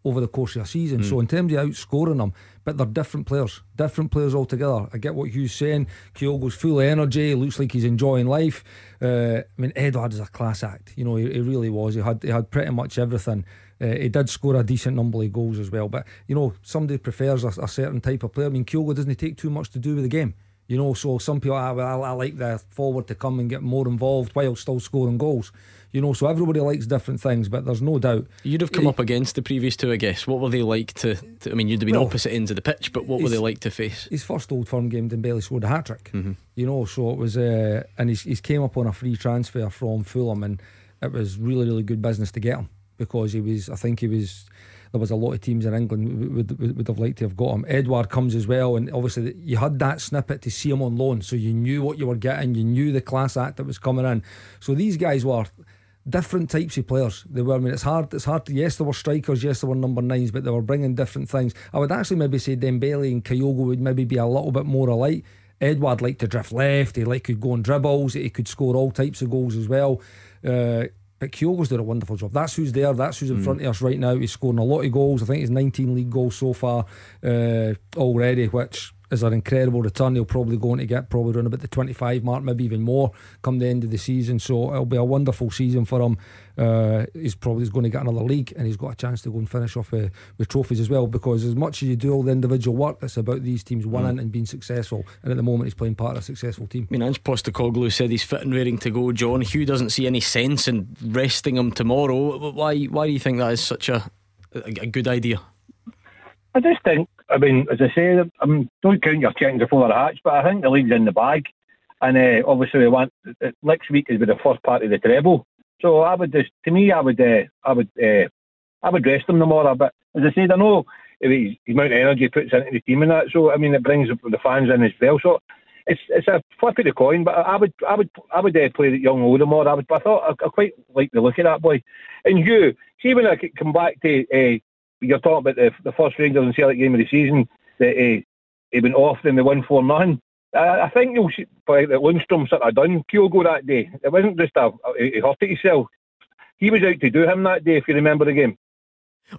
[SPEAKER 3] over the course of a season. Mm. So in terms of outscoring them, but they're different players, different players altogether. I get what Hugh's saying. Kyogo's full of energy. Looks like he's enjoying life. Uh, I mean, Edouard is a class act. You know, he, he, really was. He had he had pretty much everything. Uh, he did score a decent number of goals as well. But you know, somebody prefers a, a certain type of player. I mean, Kyogo doesn't take too much to do with the game. You know, so some people, I, I, I like the forward to come and get more involved while still scoring goals. You know, so everybody likes different things, but there's no doubt.
[SPEAKER 1] You'd have come up against the previous two, I guess. What were they like to? to I mean, you'd have been well, opposite ends of the pitch, but what were they like to face?
[SPEAKER 3] His first Old Firm game, Dembele scored a hat trick.
[SPEAKER 1] Mm-hmm.
[SPEAKER 3] You know, so it was, uh, and he's, he's came up on a free transfer from Fulham, and it was really, really good business to get him because he was, I think he was there was a lot of teams in England would, would, would have liked to have got him. Edouard comes as well, and obviously you had that snippet to see him on loan, so you knew what you were getting, you knew the class act that was coming in. So these guys were different types of players. They were. I mean, it's hard. It's hard. To, yes, there were strikers. Yes, there were number nines, but they were bringing different things. I would actually maybe say Dembele and Kyogo would maybe be a little bit more alike. Edouard liked to drift left. He like could go on dribbles. He could score all types of goals as well. Uh, but Kyogo's done a wonderful job. That's who's there. That's who's in mm. front of us right now. He's scoring a lot of goals. I think he's 19 league goals so far uh, already, which is an incredible return. He'll probably going to get probably around about the 25 mark, maybe even more come the end of the season. So it'll be a wonderful season for him. Uh, he's probably going to get another league and he's got a chance to go and finish off uh, with trophies as well. Because as much as you do all the individual work, it's about these teams winning mm. and being successful. And at the moment, he's playing part of a successful team.
[SPEAKER 1] I mean, Ange Postecoglou said he's fit and raring to go. John Hugh doesn't see any sense in resting him tomorrow. Why? Why do you think that is such a a, a good idea?
[SPEAKER 8] I just think I mean, as I say, I mean, don't count your chickens before they're hatched, but I think the league's in the bag. And uh, obviously, we want next week is the first part of the treble. So I would just, to me, I would, uh, I would, uh, I would rest him tomorrow. But as I said, I know the amount of energy he puts into the team and that. So I mean, it brings the fans in as well. So it's it's a flip of the coin. But I would, I would, I would uh, play the young Oldemore. I would, I thought I, I, quite like the look of that boy. And you, see when I come back to uh, you're talking about the, the first Rangers and Celtic game of the season that uh, he went off and they won 4 none. I, I think you'll see by that Lundstram sort of done Kyogo that day. It wasn't just a, he hurt himself. He was out to do him that day, if you remember the game.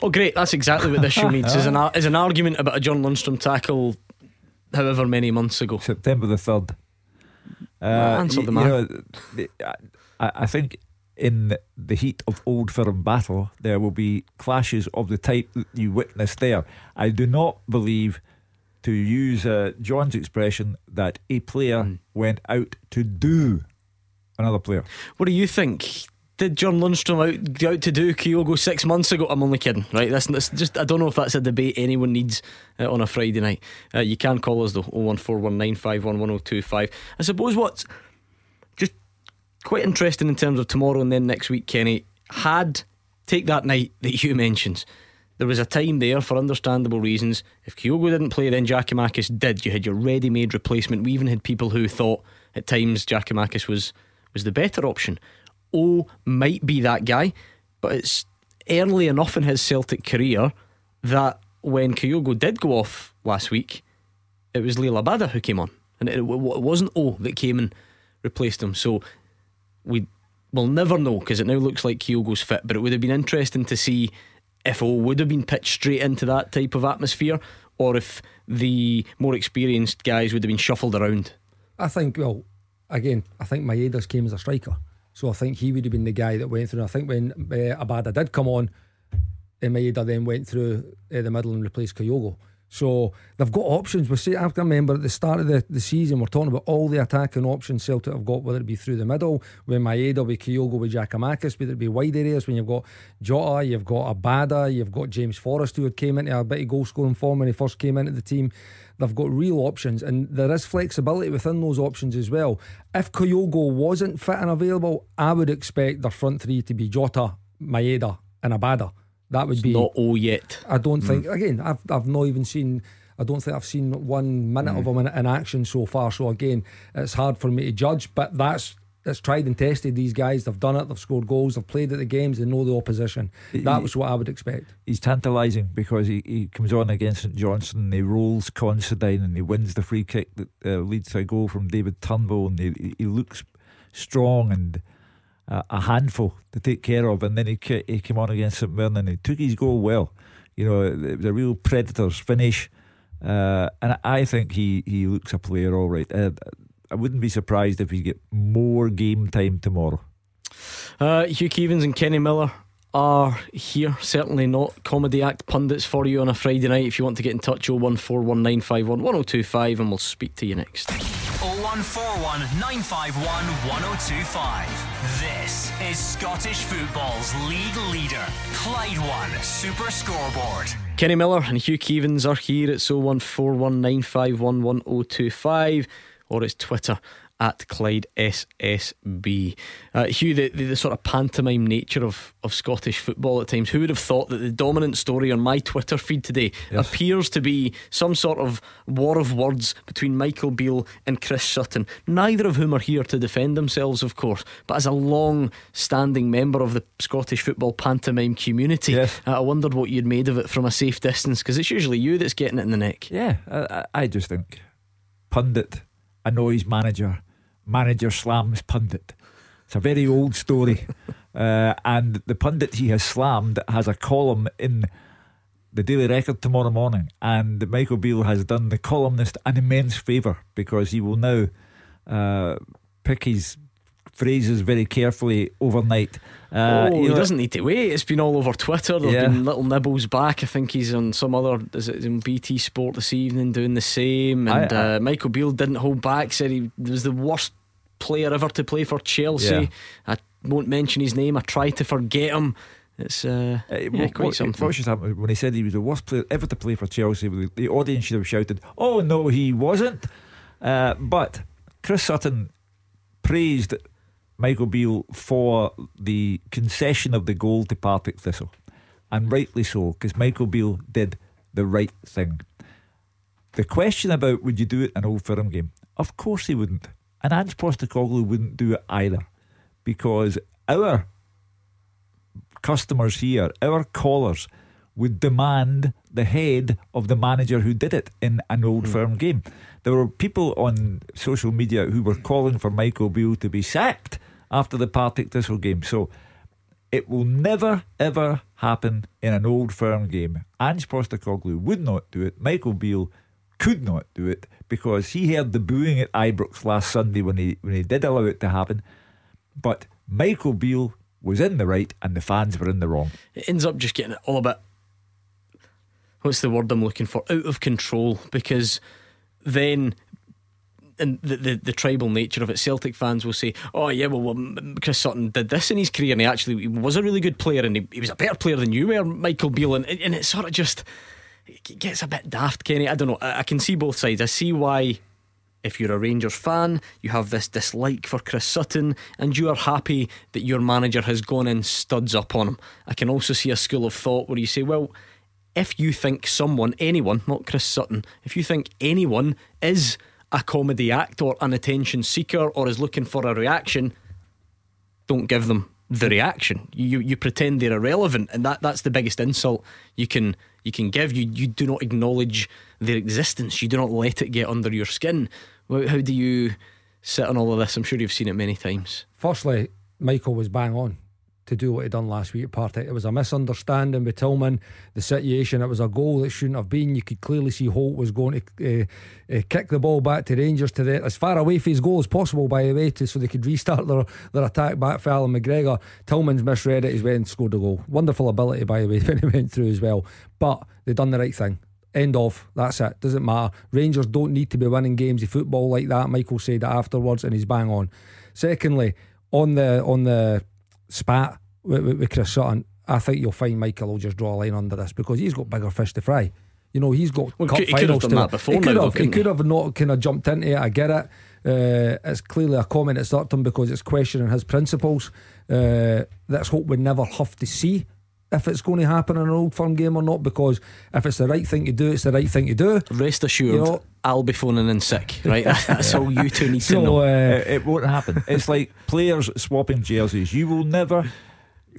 [SPEAKER 1] Oh, great. That's exactly what this show needs is an, is an argument about a John Lundstram tackle however many months ago.
[SPEAKER 2] September the 3rd.
[SPEAKER 1] Uh, answer the man.
[SPEAKER 2] You know, I, I think in the heat of old firm battle, there will be clashes of the type that you witnessed there. I do not believe, to use uh, John's expression, that a player mm. went out to do another player.
[SPEAKER 1] What do you think? Did John Lundstram out, out to do Kyogo six months ago? I'm only kidding, right? That's, that's just I don't know if that's a debate anyone needs uh, on a Friday night. Uh, you can call us though, 01419511025. I suppose what's quite interesting in terms of tomorrow and then next week, Kenny. Had take that night that you mentioned. There was a time there for understandable reasons. If Kyogo didn't play, then Giakoumakis did. You had your ready-made replacement. We even had people who thought at times Giakoumakis was was the better option. Oh, might be that guy, but it's early enough in his Celtic career that when Kyogo did go off last week, it was Liel Abada who came on, and it, it wasn't O that came and replaced him. So we will never know because it now looks like Kyogo's fit. But it would have been interesting to see if O would have been pitched straight into that type of atmosphere, or if the more experienced guys would have been shuffled around.
[SPEAKER 3] I think, well, again, I think Maeda's came as a striker. So I think he would have been the guy that went through. I think when uh, Abada did come on, uh, Maeda then went through uh, the middle and replaced Kyogo. So they've got options. We see, I remember at the start of the, the season, we're talking about all the attacking options Celtic have got, whether it be through the middle, when Maeda, with Kyogo, with Giakoumakis, whether it be wide areas, when you've got Jota, you've got Abada, you've got James Forrest, who had came into a bit of goal scoring form when he first came into the team. They've got real options, and there is flexibility within those options as well. If Kyogo wasn't fit and available, I would expect their front three to be Jota, Maeda, and Abada. That would
[SPEAKER 1] it's
[SPEAKER 3] be
[SPEAKER 1] not all yet.
[SPEAKER 3] I don't mm. think. Again, I've I've not even seen. I don't think I've seen one minute mm. of him in, in, action so far. So again, it's hard for me to judge. But that's that's tried and tested. These guys, they've done it. They've scored goals. They've played at the games. They know the opposition. That was what I would expect.
[SPEAKER 2] He's tantalising because he, he comes on against St Johnstone. And he rolls Considine and he wins the free kick that uh, leads to a goal from David Turnbull. And he, he looks strong and a handful to take care of. And then he he came on against St Mirren and he took his goal well. You know, it was a real predator's finish. Uh, and I think he, he looks a player all right. Uh, I wouldn't be surprised if he get more game time tomorrow.
[SPEAKER 1] Uh, Hugh Keevins and Kenny Miller are here. Certainly not comedy act pundits for you on a Friday night. If you want to get in touch, 01419511025 and we'll speak to you next.
[SPEAKER 6] 0141 951 1025. This is Scottish football's league leader, Clyde One Super Scoreboard.
[SPEAKER 1] Kenny Miller and Hugh Keevins are here at 0141 951 1025 or it's Twitter at Clyde SSB. Uh, Hugh, the, the, the, sort of pantomime nature of, of Scottish football at times, who would have thought that the dominant story on my Twitter feed today yes. appears to be some sort of war of words between Michael Beale and Chris Sutton, neither of whom are here to defend themselves, of course, but as a long standing member of the Scottish football pantomime community, yes. uh, I wondered what you'd made of it from a safe distance because it's usually you that's getting it in the neck.
[SPEAKER 2] Yeah, I, I just think pundit annoys manager, manager slams pundit. It's a very old story. uh, and the pundit he has slammed has a column in the Daily Record tomorrow morning. And Michael Beale has done the columnist an immense favour because he will now uh, pick his phrases very carefully overnight.
[SPEAKER 1] Uh, oh, he know, doesn't need to wait. It's been all over Twitter. There've yeah. been little nibbles back. I think he's on some other. Is it in BT Sport this evening doing the same? And I, I, uh, Michael Beale didn't hold back. Said he was the worst player ever to play for Chelsea. Yeah. I won't mention his name. I try to forget him. It's uh, uh, yeah, what, quite something.
[SPEAKER 2] What should happen when he said he was the worst player ever to play for Chelsea? The audience should have shouted, "Oh no, he wasn't!" Uh, but Chris Sutton praised Michael Beale for the concession of the goal to Partick Thistle. And rightly so, because Michael Beale did the right thing. The question about would you do it in an old firm game? Of course he wouldn't. And Ange Postecoglou wouldn't do it either. Because our customers here, our callers, would demand the head of the manager who did it in an old mm. firm game. There were people on social media who were calling for Michael Beale to be sacked after the Partick Thistle game. So it will never ever happen in an old firm game. Ange Postecoglou would not do it. Michael Beale could not do it because he heard the booing at Ibrox last Sunday when he when he did allow it to happen. But Michael Beale was in the right and the fans were in the wrong.
[SPEAKER 1] It ends up just getting it all a bit what's the word I'm looking for? Out of control because then and the, the, the tribal nature of it, Celtic fans will say, "Oh yeah, well, well, Chris Sutton did this in his career, and he actually he was a really good player, and he, he was a better player than you were, Michael Beale." And, and it sort of just it gets a bit daft, Kenny. I don't know. I, I can see both sides. I see why, if you're a Rangers fan, you have this dislike for Chris Sutton, and you are happy that your manager has gone in studs up on him. I can also see a school of thought where you say, "Well." If you think someone, anyone, not Chris Sutton, if you think anyone is a comedy act or an attention seeker or is looking for a reaction, don't give them the reaction. You you pretend they're irrelevant, and that, that's the biggest insult you can you can give. You you do not acknowledge their existence. You do not let it get under your skin. How do you sit on all of this? I'm sure you've seen it many times.
[SPEAKER 3] Firstly, Michael was bang on to do what he done last week at Partick. It was a misunderstanding with Tillman. The situation, it was a goal that shouldn't have been. You could clearly see Holt was going to uh, uh, kick the ball back to Rangers to the as far away from his goal as possible, by the way, to, so they could restart their, their attack back for Allan McGregor. Tillman's misread it. He's went and scored a goal. Wonderful ability, by the way, when he went through as well. But they done the right thing. End of. That's it. Doesn't matter. Rangers don't need to be winning games of football like that. Michael said that afterwards, and he's bang on. Secondly, on the on the spat with, with, Chris Sutton, I think you'll find Michael will just draw a line under this because he's got bigger fish to fry. You know, he's got
[SPEAKER 1] well,
[SPEAKER 3] cup
[SPEAKER 1] he
[SPEAKER 3] finals
[SPEAKER 1] could have done
[SPEAKER 3] to
[SPEAKER 1] before. He could
[SPEAKER 3] have,
[SPEAKER 1] he
[SPEAKER 3] could have not kind of jumped into it. I get it. Uh, it's clearly a comment at certain because it's questioning his principles. Uh, let's hope we never have to see if it's going to happen in an old firm game or not because if it's the right thing to do, it's the right thing to do.
[SPEAKER 1] Rest assured, you know, I'll be phoning in sick, right? That's all you two need so, to know. Uh,
[SPEAKER 2] it, it won't happen. It's like players swapping jerseys. You will never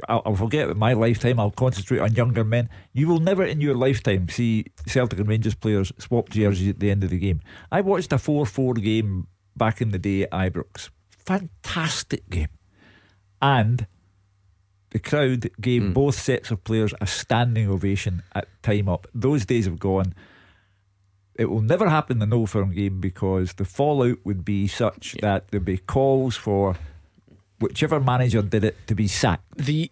[SPEAKER 2] I'll, I'll forget my lifetime. I'll concentrate on younger men. You will never in your lifetime see Celtic and Rangers players swap jerseys at the end of the game. I watched a 4 4 game back in the day at Ibrox. Fantastic game. And the crowd gave mm. both sets of players a standing ovation at time up. Those days have gone. It will never happen in the no firm game because the fallout would be such yeah. that there'd be calls for whichever manager did it to be sacked.
[SPEAKER 1] The,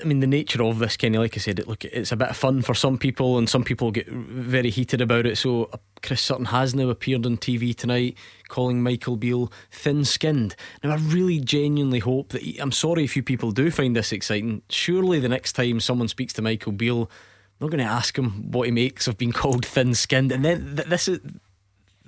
[SPEAKER 1] I mean, the nature of this, Kenny, like I said, it, look, it's a bit of fun for some people, and some people get very heated about it. So uh, Chris Sutton has now appeared on TV tonight, calling Michael Beale thin-skinned. Now, I really genuinely hope that he, I'm sorry if you people do find this exciting. Surely, the next time someone speaks to Michael Beale. I'm not going to ask him what he makes of being called thin-skinned, and then th- this is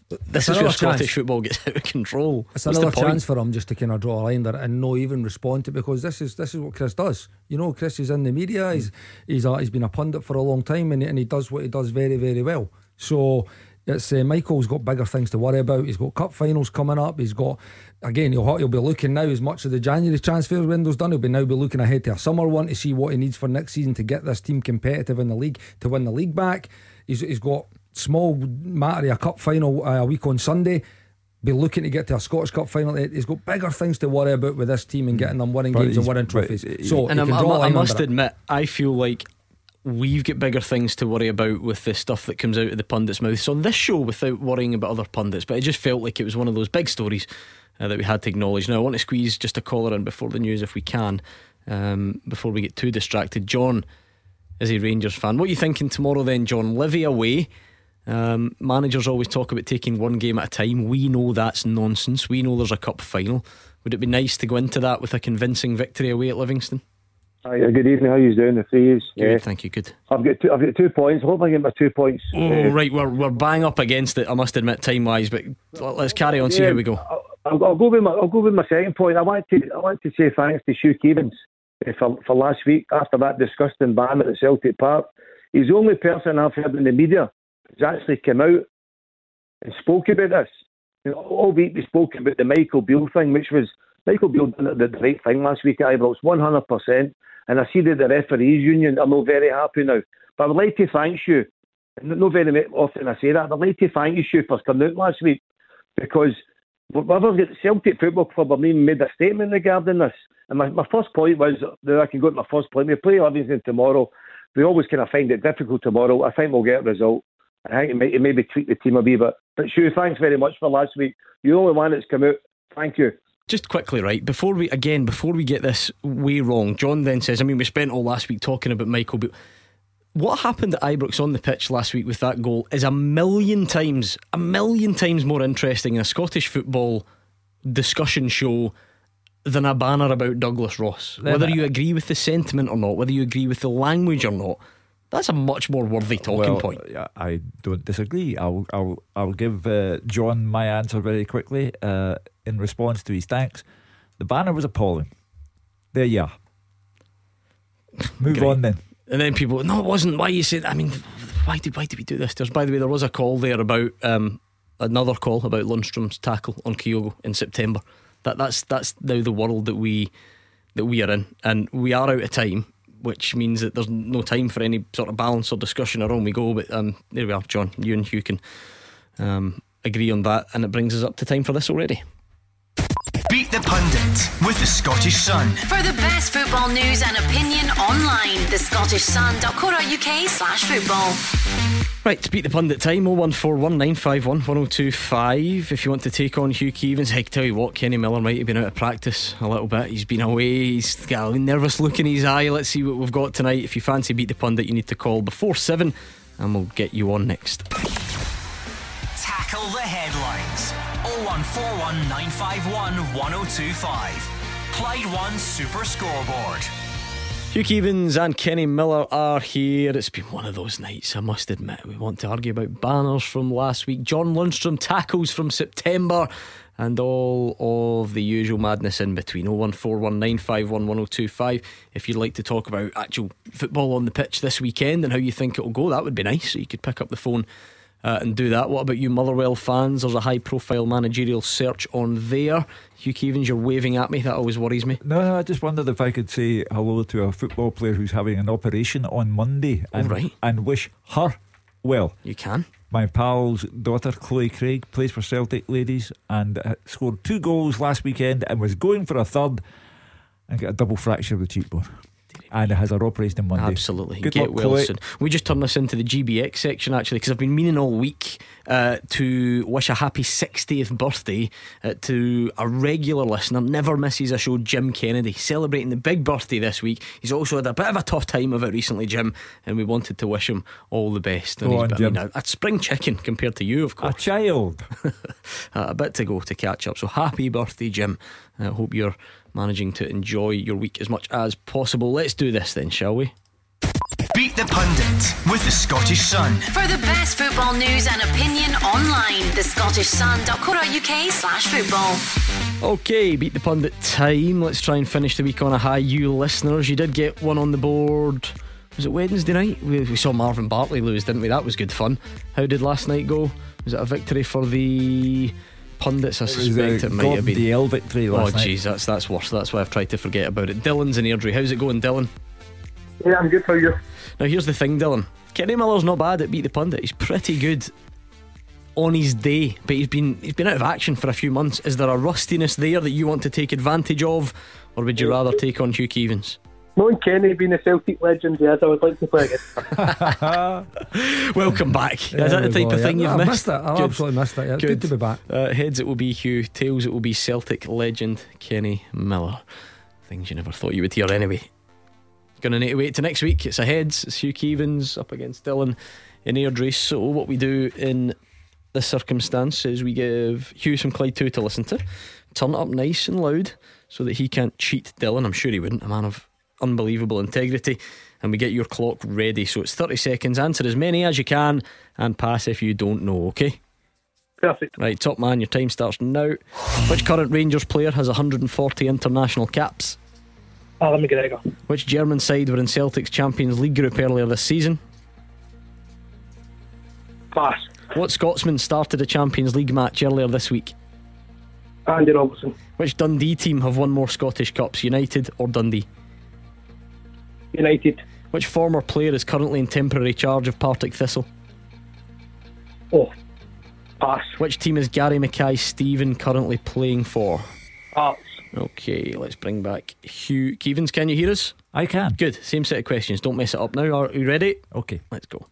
[SPEAKER 1] this is where Scottish football gets out of control.
[SPEAKER 3] It's What's another chance for him just to kind of draw a line there and not even respond to it because this is this is what Chris does. You know, Chris is in the media. He's he's a, he's been a pundit for a long time and, and he does what he does very very well. So it's uh, Michael's got bigger things to worry about. He's got cup finals coming up. He's got again. He'll he'll be looking now as much of the January transfer window's done. He'll be now be looking ahead to a summer one to see what he needs for next season to get this team competitive in the league to win the league back. He's he's got small matter of a cup final uh, a week on Sunday. Be looking to get to a Scottish Cup final. He's got bigger things to worry about with this team and getting them winning but games and winning trophies. So,
[SPEAKER 1] and i must admit, I feel like we've got bigger things to worry about with the stuff that comes out of the pundits' mouths on this show without worrying about other pundits. But it just felt like it was one of those big stories uh, that we had to acknowledge. Now, I want to squeeze just a caller in before the news if we can, um, before we get too distracted. John is a Rangers fan. What are you thinking tomorrow then, John? Livy away. Um, managers always talk about taking one game at a time. We know that's nonsense. We know there's a cup final. Would it be nice to go into that with a convincing victory away at Livingston?
[SPEAKER 9] Hi, uh, good evening. How are you doing? The three
[SPEAKER 1] Good, yeah. thank you. Good.
[SPEAKER 9] I've got two, I've got two points. I hope I get my two points.
[SPEAKER 1] Oh, uh, right. We're we're bang up against it. I must admit, time wise, but let's carry on. Yeah, see how we go.
[SPEAKER 9] I'll, I'll, go with my I'll go with my second point. I want to I want to say thanks to Hugh Keevins uh, for for last week after that disgusting ban at the Celtic Park. He's the only person I've heard in the media has actually come out and spoke about this. You know, all week we spoke about the Michael Beale thing, which was Michael Beale did the right thing last week at Ibrox, 100%. And I see that the referees union are not very happy now. But I would like to thank you. Not very often I say that, I'd like to thank you, for coming out last week because whatever Celtic Football Club have even made a statement regarding this. And my, my first point was that I can go to my first point. We play Livingston tomorrow. We always kind of find it difficult tomorrow. I think we'll get a result. I think it, may, it maybe tweak the team a wee bit. But Shu, thanks very much for last week. You're the only one that's come out. Thank you.
[SPEAKER 1] Just quickly, right before we again before we get this way wrong, John then says, I mean, we spent all last week talking about Michael, but what happened at Ibrox on the pitch last week with that goal is a million times, a million times more interesting in a Scottish football discussion show than a banner about Douglas Ross. Whether you agree with the sentiment or not, whether you agree with the language or not, that's a much more worthy talking
[SPEAKER 2] well,
[SPEAKER 1] point.
[SPEAKER 2] I don't disagree. I'll I'll I'll give uh, John my answer very quickly uh, in response to his thanks. The banner was appalling. There you are. Move on then.
[SPEAKER 1] And then people, no, it wasn't. Why you said? I mean, why did why did we do this? There's by the way, there was a call there about um, another call about Lundstram's tackle on Kyogo in September. That that's that's now the world that we that we are in, and we are out of time which means that there's no time for any sort of balance or discussion or on we go. But um, there we are, John. You and Hugh can um, agree on that, and it brings us up to time for this already.
[SPEAKER 6] Beat the Pundit with the Scottish Sun.
[SPEAKER 10] For the best football news and opinion online, the Scottish thescottishsun.co.uk slash football.
[SPEAKER 1] Right, to beat the pundit time, 01419511025. If you want to take on Hugh Keevins, I tell you what, Kenny Miller might have been out of practice a little bit. He's been away, he's got a nervous look in his eye. Let's see what we've got tonight. If you fancy beat the pundit, you need to call before 7 and we'll get you on next.
[SPEAKER 6] Tackle the headlines. 0141 951 1025. Clyde One Super Scoreboard.
[SPEAKER 1] Hugh Keevins and Kenny Miller are here. It's been one of those nights, I must admit. We want to argue about banners from last week, John Lundstram tackles from September, and all of the usual madness in between. 01419511025. If you'd like to talk about actual football on the pitch this weekend and how you think it'll go, that would be nice. So you could pick up the phone uh, and do that. What about you, Motherwell fans? There's a high profile managerial search on there. Hugh Keevins, you're waving at me. That always worries me.
[SPEAKER 2] No, no, I just wondered if I could say hello to a football player who's having an operation on Monday and,
[SPEAKER 1] right.
[SPEAKER 2] and wish her well.
[SPEAKER 1] You can.
[SPEAKER 2] My pal's daughter, Chloe Craig, plays for Celtic ladies and uh, scored two goals last weekend and was going for a third and got a double fracture of the cheekbone. And it has her operation on Monday.
[SPEAKER 1] Absolutely.
[SPEAKER 2] Good
[SPEAKER 1] Get
[SPEAKER 2] luck,
[SPEAKER 1] well
[SPEAKER 2] Chloe.
[SPEAKER 1] soon. We just turned this into the GBX section actually because I've been meaning all week uh, to wish a happy 60th birthday uh, to a regular listener, never misses a show, Jim Kennedy, celebrating the big birthday this week. He's also had a bit of a tough time of it recently, Jim, and we wanted to wish him all the best. And
[SPEAKER 2] Go
[SPEAKER 1] he's
[SPEAKER 2] on,
[SPEAKER 1] been- I mean,
[SPEAKER 2] Jim.
[SPEAKER 1] a, a spring chicken compared to you, of course.
[SPEAKER 2] A child.
[SPEAKER 1] Uh, a bit to go to catch up. So happy birthday, Jim. I hope you're managing to enjoy your week as much as possible. Let's do this then, shall we?
[SPEAKER 6] Beat the Pundit with the Scottish Sun.
[SPEAKER 10] For the best football news and opinion online, the Scottish thescottishsun.co.uk slash football.
[SPEAKER 1] Okay, beat the pundit time. Let's try and finish the week on a high. You listeners, you did get one on the board. Was it Wednesday night? We, we saw Marvin Bartley lose, didn't we? That was good fun. How did last night go? Was it a victory for the pundits? I suspect
[SPEAKER 2] a
[SPEAKER 1] it might have
[SPEAKER 2] Gordon
[SPEAKER 1] been.
[SPEAKER 2] DL victory
[SPEAKER 1] Oh,
[SPEAKER 2] last night.
[SPEAKER 1] jeez, that's that's worse. That's why I've tried to forget about it. Dylan's in Airdrie. How's it going, Dylan?
[SPEAKER 11] Yeah, I'm good for you.
[SPEAKER 1] Now, here's the thing, Dylan. Kenny Miller's not bad at beat the pundit. He's pretty good on his day, but he's been he's been out of action for a few months. Is there a rustiness there that you want to take advantage of, or would you rather take on Hugh Keevins?
[SPEAKER 11] Knowing Kenny being a Celtic legend, yes, I would like to play again.
[SPEAKER 1] Welcome back. Is that the type
[SPEAKER 3] go,
[SPEAKER 1] of thing
[SPEAKER 3] yeah.
[SPEAKER 1] you've
[SPEAKER 3] I've
[SPEAKER 1] missed?
[SPEAKER 3] missed it. I've
[SPEAKER 1] Good.
[SPEAKER 3] absolutely missed it. Yeah. It's good. to be back.
[SPEAKER 1] Uh, heads it will be Hugh, tails it will be Celtic legend Kenny Miller. Things you never thought you would hear anyway. Gonna need to wait till next week. It's a heads. It's Hugh Keevins up against Dylan in Airdrie. So what we do in this circumstance is we give Hugh some Clyde 2 to listen to, turn it up nice and loud so that he can't cheat Dylan. I'm sure he wouldn't. A man of unbelievable integrity. And we get your clock ready. So it's 30 seconds. Answer as many as you can and pass if you don't know, okay?
[SPEAKER 11] Perfect.
[SPEAKER 1] Right, top man, your time starts now. Which current Rangers player has 140 international caps?
[SPEAKER 11] Allan McGregor.
[SPEAKER 1] Which German side were in Celtic's Champions League group earlier this season?
[SPEAKER 11] Pass.
[SPEAKER 1] What Scotsman started a Champions League match earlier this week?
[SPEAKER 11] Andy Robertson.
[SPEAKER 1] Which Dundee team have won more Scottish Cups, United or Dundee?
[SPEAKER 11] United.
[SPEAKER 1] Which former player is currently in temporary charge of Partick Thistle?
[SPEAKER 11] Oh. Pass.
[SPEAKER 1] Which team is Gary Mackay-Steven currently playing for?
[SPEAKER 11] Hearts.
[SPEAKER 1] Okay, let's bring back Hugh Keevins. Can you hear us?
[SPEAKER 2] I can.
[SPEAKER 1] Good. Same set of questions. Don't mess it up now. Are you ready?
[SPEAKER 2] Okay.
[SPEAKER 1] Let's go.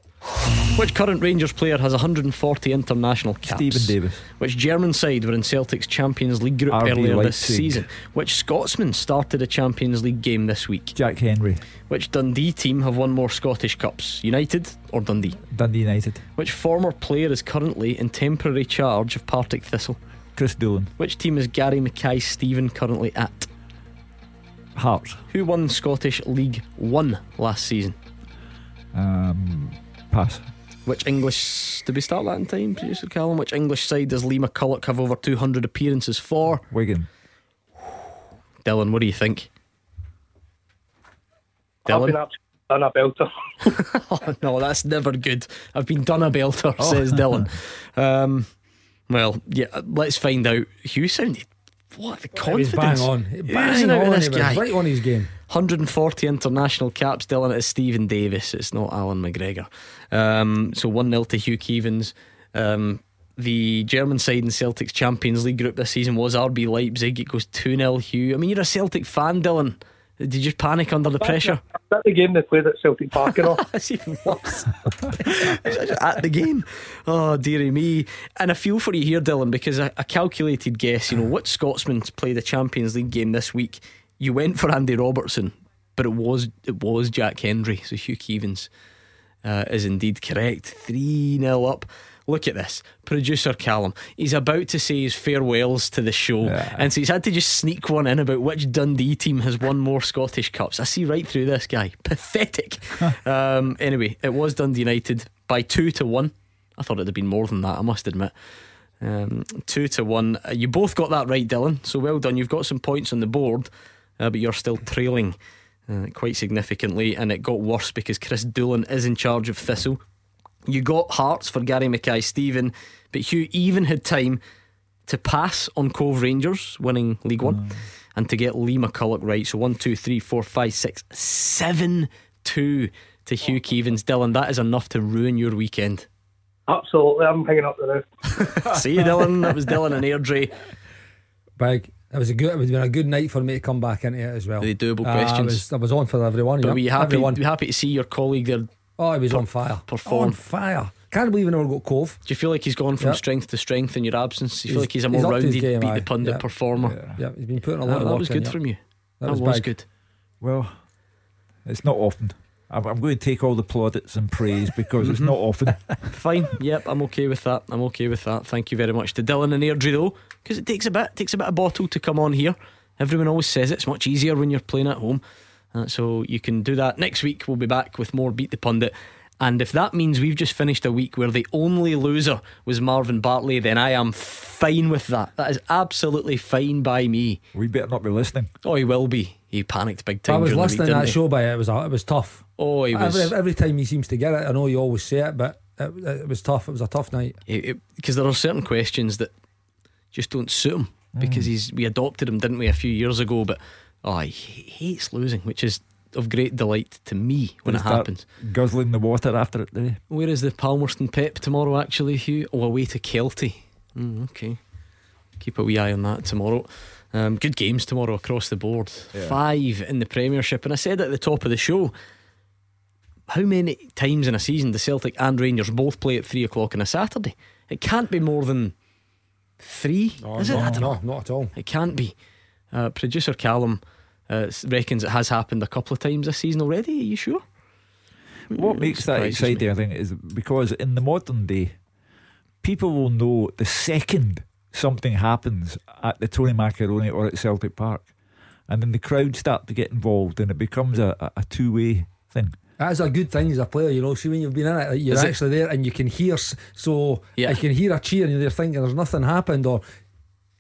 [SPEAKER 1] Which current Rangers player has 140 international caps?
[SPEAKER 2] Steven Davis.
[SPEAKER 1] Which German side were in Celtic's Champions League group
[SPEAKER 2] RB
[SPEAKER 1] earlier this season? Which Scotsman started a Champions League game this week?
[SPEAKER 2] Jack Hendry.
[SPEAKER 1] Which Dundee team have won more Scottish Cups? United or Dundee?
[SPEAKER 2] Dundee United.
[SPEAKER 1] Which former player is currently in temporary charge of Partick Thistle?
[SPEAKER 2] Chris Doolan.
[SPEAKER 1] Which team is Gary Mackay-Steven currently at?
[SPEAKER 2] Hearts.
[SPEAKER 1] Who won Scottish League One last season?
[SPEAKER 2] Um, pass.
[SPEAKER 1] Which English did we start that in time, producer Callum? Which English side does Lee McCulloch have over 200 appearances for?
[SPEAKER 2] Wigan.
[SPEAKER 1] Dylan, what do you think?
[SPEAKER 11] I've been
[SPEAKER 1] Dylan?
[SPEAKER 11] up done a belter.
[SPEAKER 1] oh, no, that's never good. I've been done a belter,
[SPEAKER 2] Oh.
[SPEAKER 1] says Dylan. Um, well, yeah, let's find out. Hugh sounded what the
[SPEAKER 3] He was
[SPEAKER 1] confidence
[SPEAKER 3] bang on.
[SPEAKER 1] oozing
[SPEAKER 3] Bang
[SPEAKER 1] out of
[SPEAKER 3] on.
[SPEAKER 1] this
[SPEAKER 3] He was
[SPEAKER 1] guy.
[SPEAKER 3] right on his game.
[SPEAKER 1] 140 international caps. Dylan, it is Steven Davis. It's not Allan McGregor. Um, so 1 0 to Hugh Keevins. Um, the German side in Celtic's Champions League group this season was RB Leipzig. It goes 2 0 Hugh. I mean, you're a Celtic fan, Dylan. Did you just panic under the pressure?
[SPEAKER 11] At the game they played at Celtic Park and all.
[SPEAKER 1] That's even worse. at the game. Oh, dearie me. And I feel for you here, Dylan, because a, a calculated guess, you know, what Scotsman's played a Champions League game this week? You went for Andy Robertson, but it was it was Jack Hendry. So Hugh Keevins uh, is indeed correct. 3 0 up. Look at this. Producer Callum. He's about to say his farewells to the show.
[SPEAKER 2] Yeah.
[SPEAKER 1] And so he's had to just sneak one in about which Dundee team has won more Scottish Cups. I see right through this guy. Pathetic. um, anyway, it was Dundee United by two to one. I thought it'd have been more than that, I must admit. Um, two to one. Uh, You both got that right, Dylan. So well done. You've got some points on the board, uh, but you're still trailing uh, quite significantly. And it got worse because Chris Doolan is in charge of Thistle. You got hearts for Gary Mackay-Steven, but Hugh even had time to pass on Cove Rangers winning League One and to get Lee McCulloch right. So one, two, three, four, five, six, seven, two to Hugh Keevins. Dylan, that is enough to ruin your weekend.
[SPEAKER 11] Absolutely, I'm hanging up the roof.
[SPEAKER 1] See you, Dylan. That was Dylan and Airdrie.
[SPEAKER 3] Big. It was a good. It was been a good night for me to come back into it as well.
[SPEAKER 1] The doable
[SPEAKER 3] Uh,
[SPEAKER 1] questions.
[SPEAKER 3] I was, I was on for everyone.
[SPEAKER 1] But
[SPEAKER 3] yeah.
[SPEAKER 1] were you happy,
[SPEAKER 3] Everyone.
[SPEAKER 1] were you happy to see your colleague there?
[SPEAKER 3] Oh, he was on fire.
[SPEAKER 1] perform.
[SPEAKER 3] On fire. Can't believe he never got Cove.
[SPEAKER 1] Do you feel like he's gone from
[SPEAKER 3] Yep.
[SPEAKER 1] strength to strength in your absence? Do you feel like he's a more
[SPEAKER 3] up to his
[SPEAKER 1] rounded,
[SPEAKER 3] game,
[SPEAKER 1] beat
[SPEAKER 3] aye.
[SPEAKER 1] the pundit
[SPEAKER 3] Yeah.
[SPEAKER 1] performer?
[SPEAKER 3] Yeah, he's been putting a
[SPEAKER 1] That,
[SPEAKER 3] lot of
[SPEAKER 1] that was good
[SPEAKER 3] yeah.
[SPEAKER 1] from you.
[SPEAKER 3] That
[SPEAKER 1] That,
[SPEAKER 3] was
[SPEAKER 1] was, good.
[SPEAKER 2] Well, it's not often. I'm, I'm going to take all the plaudits and praise because it's not often.
[SPEAKER 1] Fine. Yep, I'm okay with that. I'm okay with that. Thank you very much to Dylan and Airdrie though, because it takes a bit, takes a bit of bottle to come on here. Everyone always says it's much easier when you're playing at home, uh, so you can do that next week. We'll be back with more beat the pundit. And if that means we've just finished a week where the only loser was Marvin Bartley, then I am fine with that. That is absolutely fine by me.
[SPEAKER 2] We better not be listening.
[SPEAKER 1] Oh, he will be. He panicked big time.
[SPEAKER 3] I was
[SPEAKER 1] during the
[SPEAKER 3] listening
[SPEAKER 1] week,
[SPEAKER 3] to that
[SPEAKER 1] he?
[SPEAKER 3] show by it. It was it was tough.
[SPEAKER 1] Oh, he was.
[SPEAKER 3] Every, every time he seems to get it, I know you always say it, but it, it was tough. It was a tough night.
[SPEAKER 1] because there are certain questions that just don't suit him because he's we adopted him didn't we a few years ago but oh he hates losing which is of great delight to me when
[SPEAKER 2] Did
[SPEAKER 1] it
[SPEAKER 2] he start
[SPEAKER 1] happens
[SPEAKER 2] Guzzling the water after it, did he?
[SPEAKER 1] where is the Palmerston Pep tomorrow actually Hugh oh away to Kelty mm, okay keep a wee eye on that tomorrow um, good games tomorrow across the board
[SPEAKER 2] Yeah.
[SPEAKER 1] five in the Premiership and I said at the top of the show how many times in a season do Celtic and Rangers both play at three o'clock on a Saturday? It can't be more than three, is it? I don't know.
[SPEAKER 3] No, not at all.
[SPEAKER 1] It can't be. Uh, Producer Callum uh, reckons it has happened a couple of times this season already. Are you sure?
[SPEAKER 2] What makes that
[SPEAKER 1] surprises me.
[SPEAKER 2] exciting, I think, is because in the modern day, people will know the second something happens at the Tony Macaroni or at Celtic Park, and then the crowd start to get involved, and it becomes a, a, a two way thing.
[SPEAKER 3] That's a good thing as a player, you know. See, when you've been in it, you're
[SPEAKER 1] Is it?
[SPEAKER 3] actually there and you can hear. So
[SPEAKER 1] Yeah.
[SPEAKER 3] you can hear a cheer and you're thinking there's nothing happened, or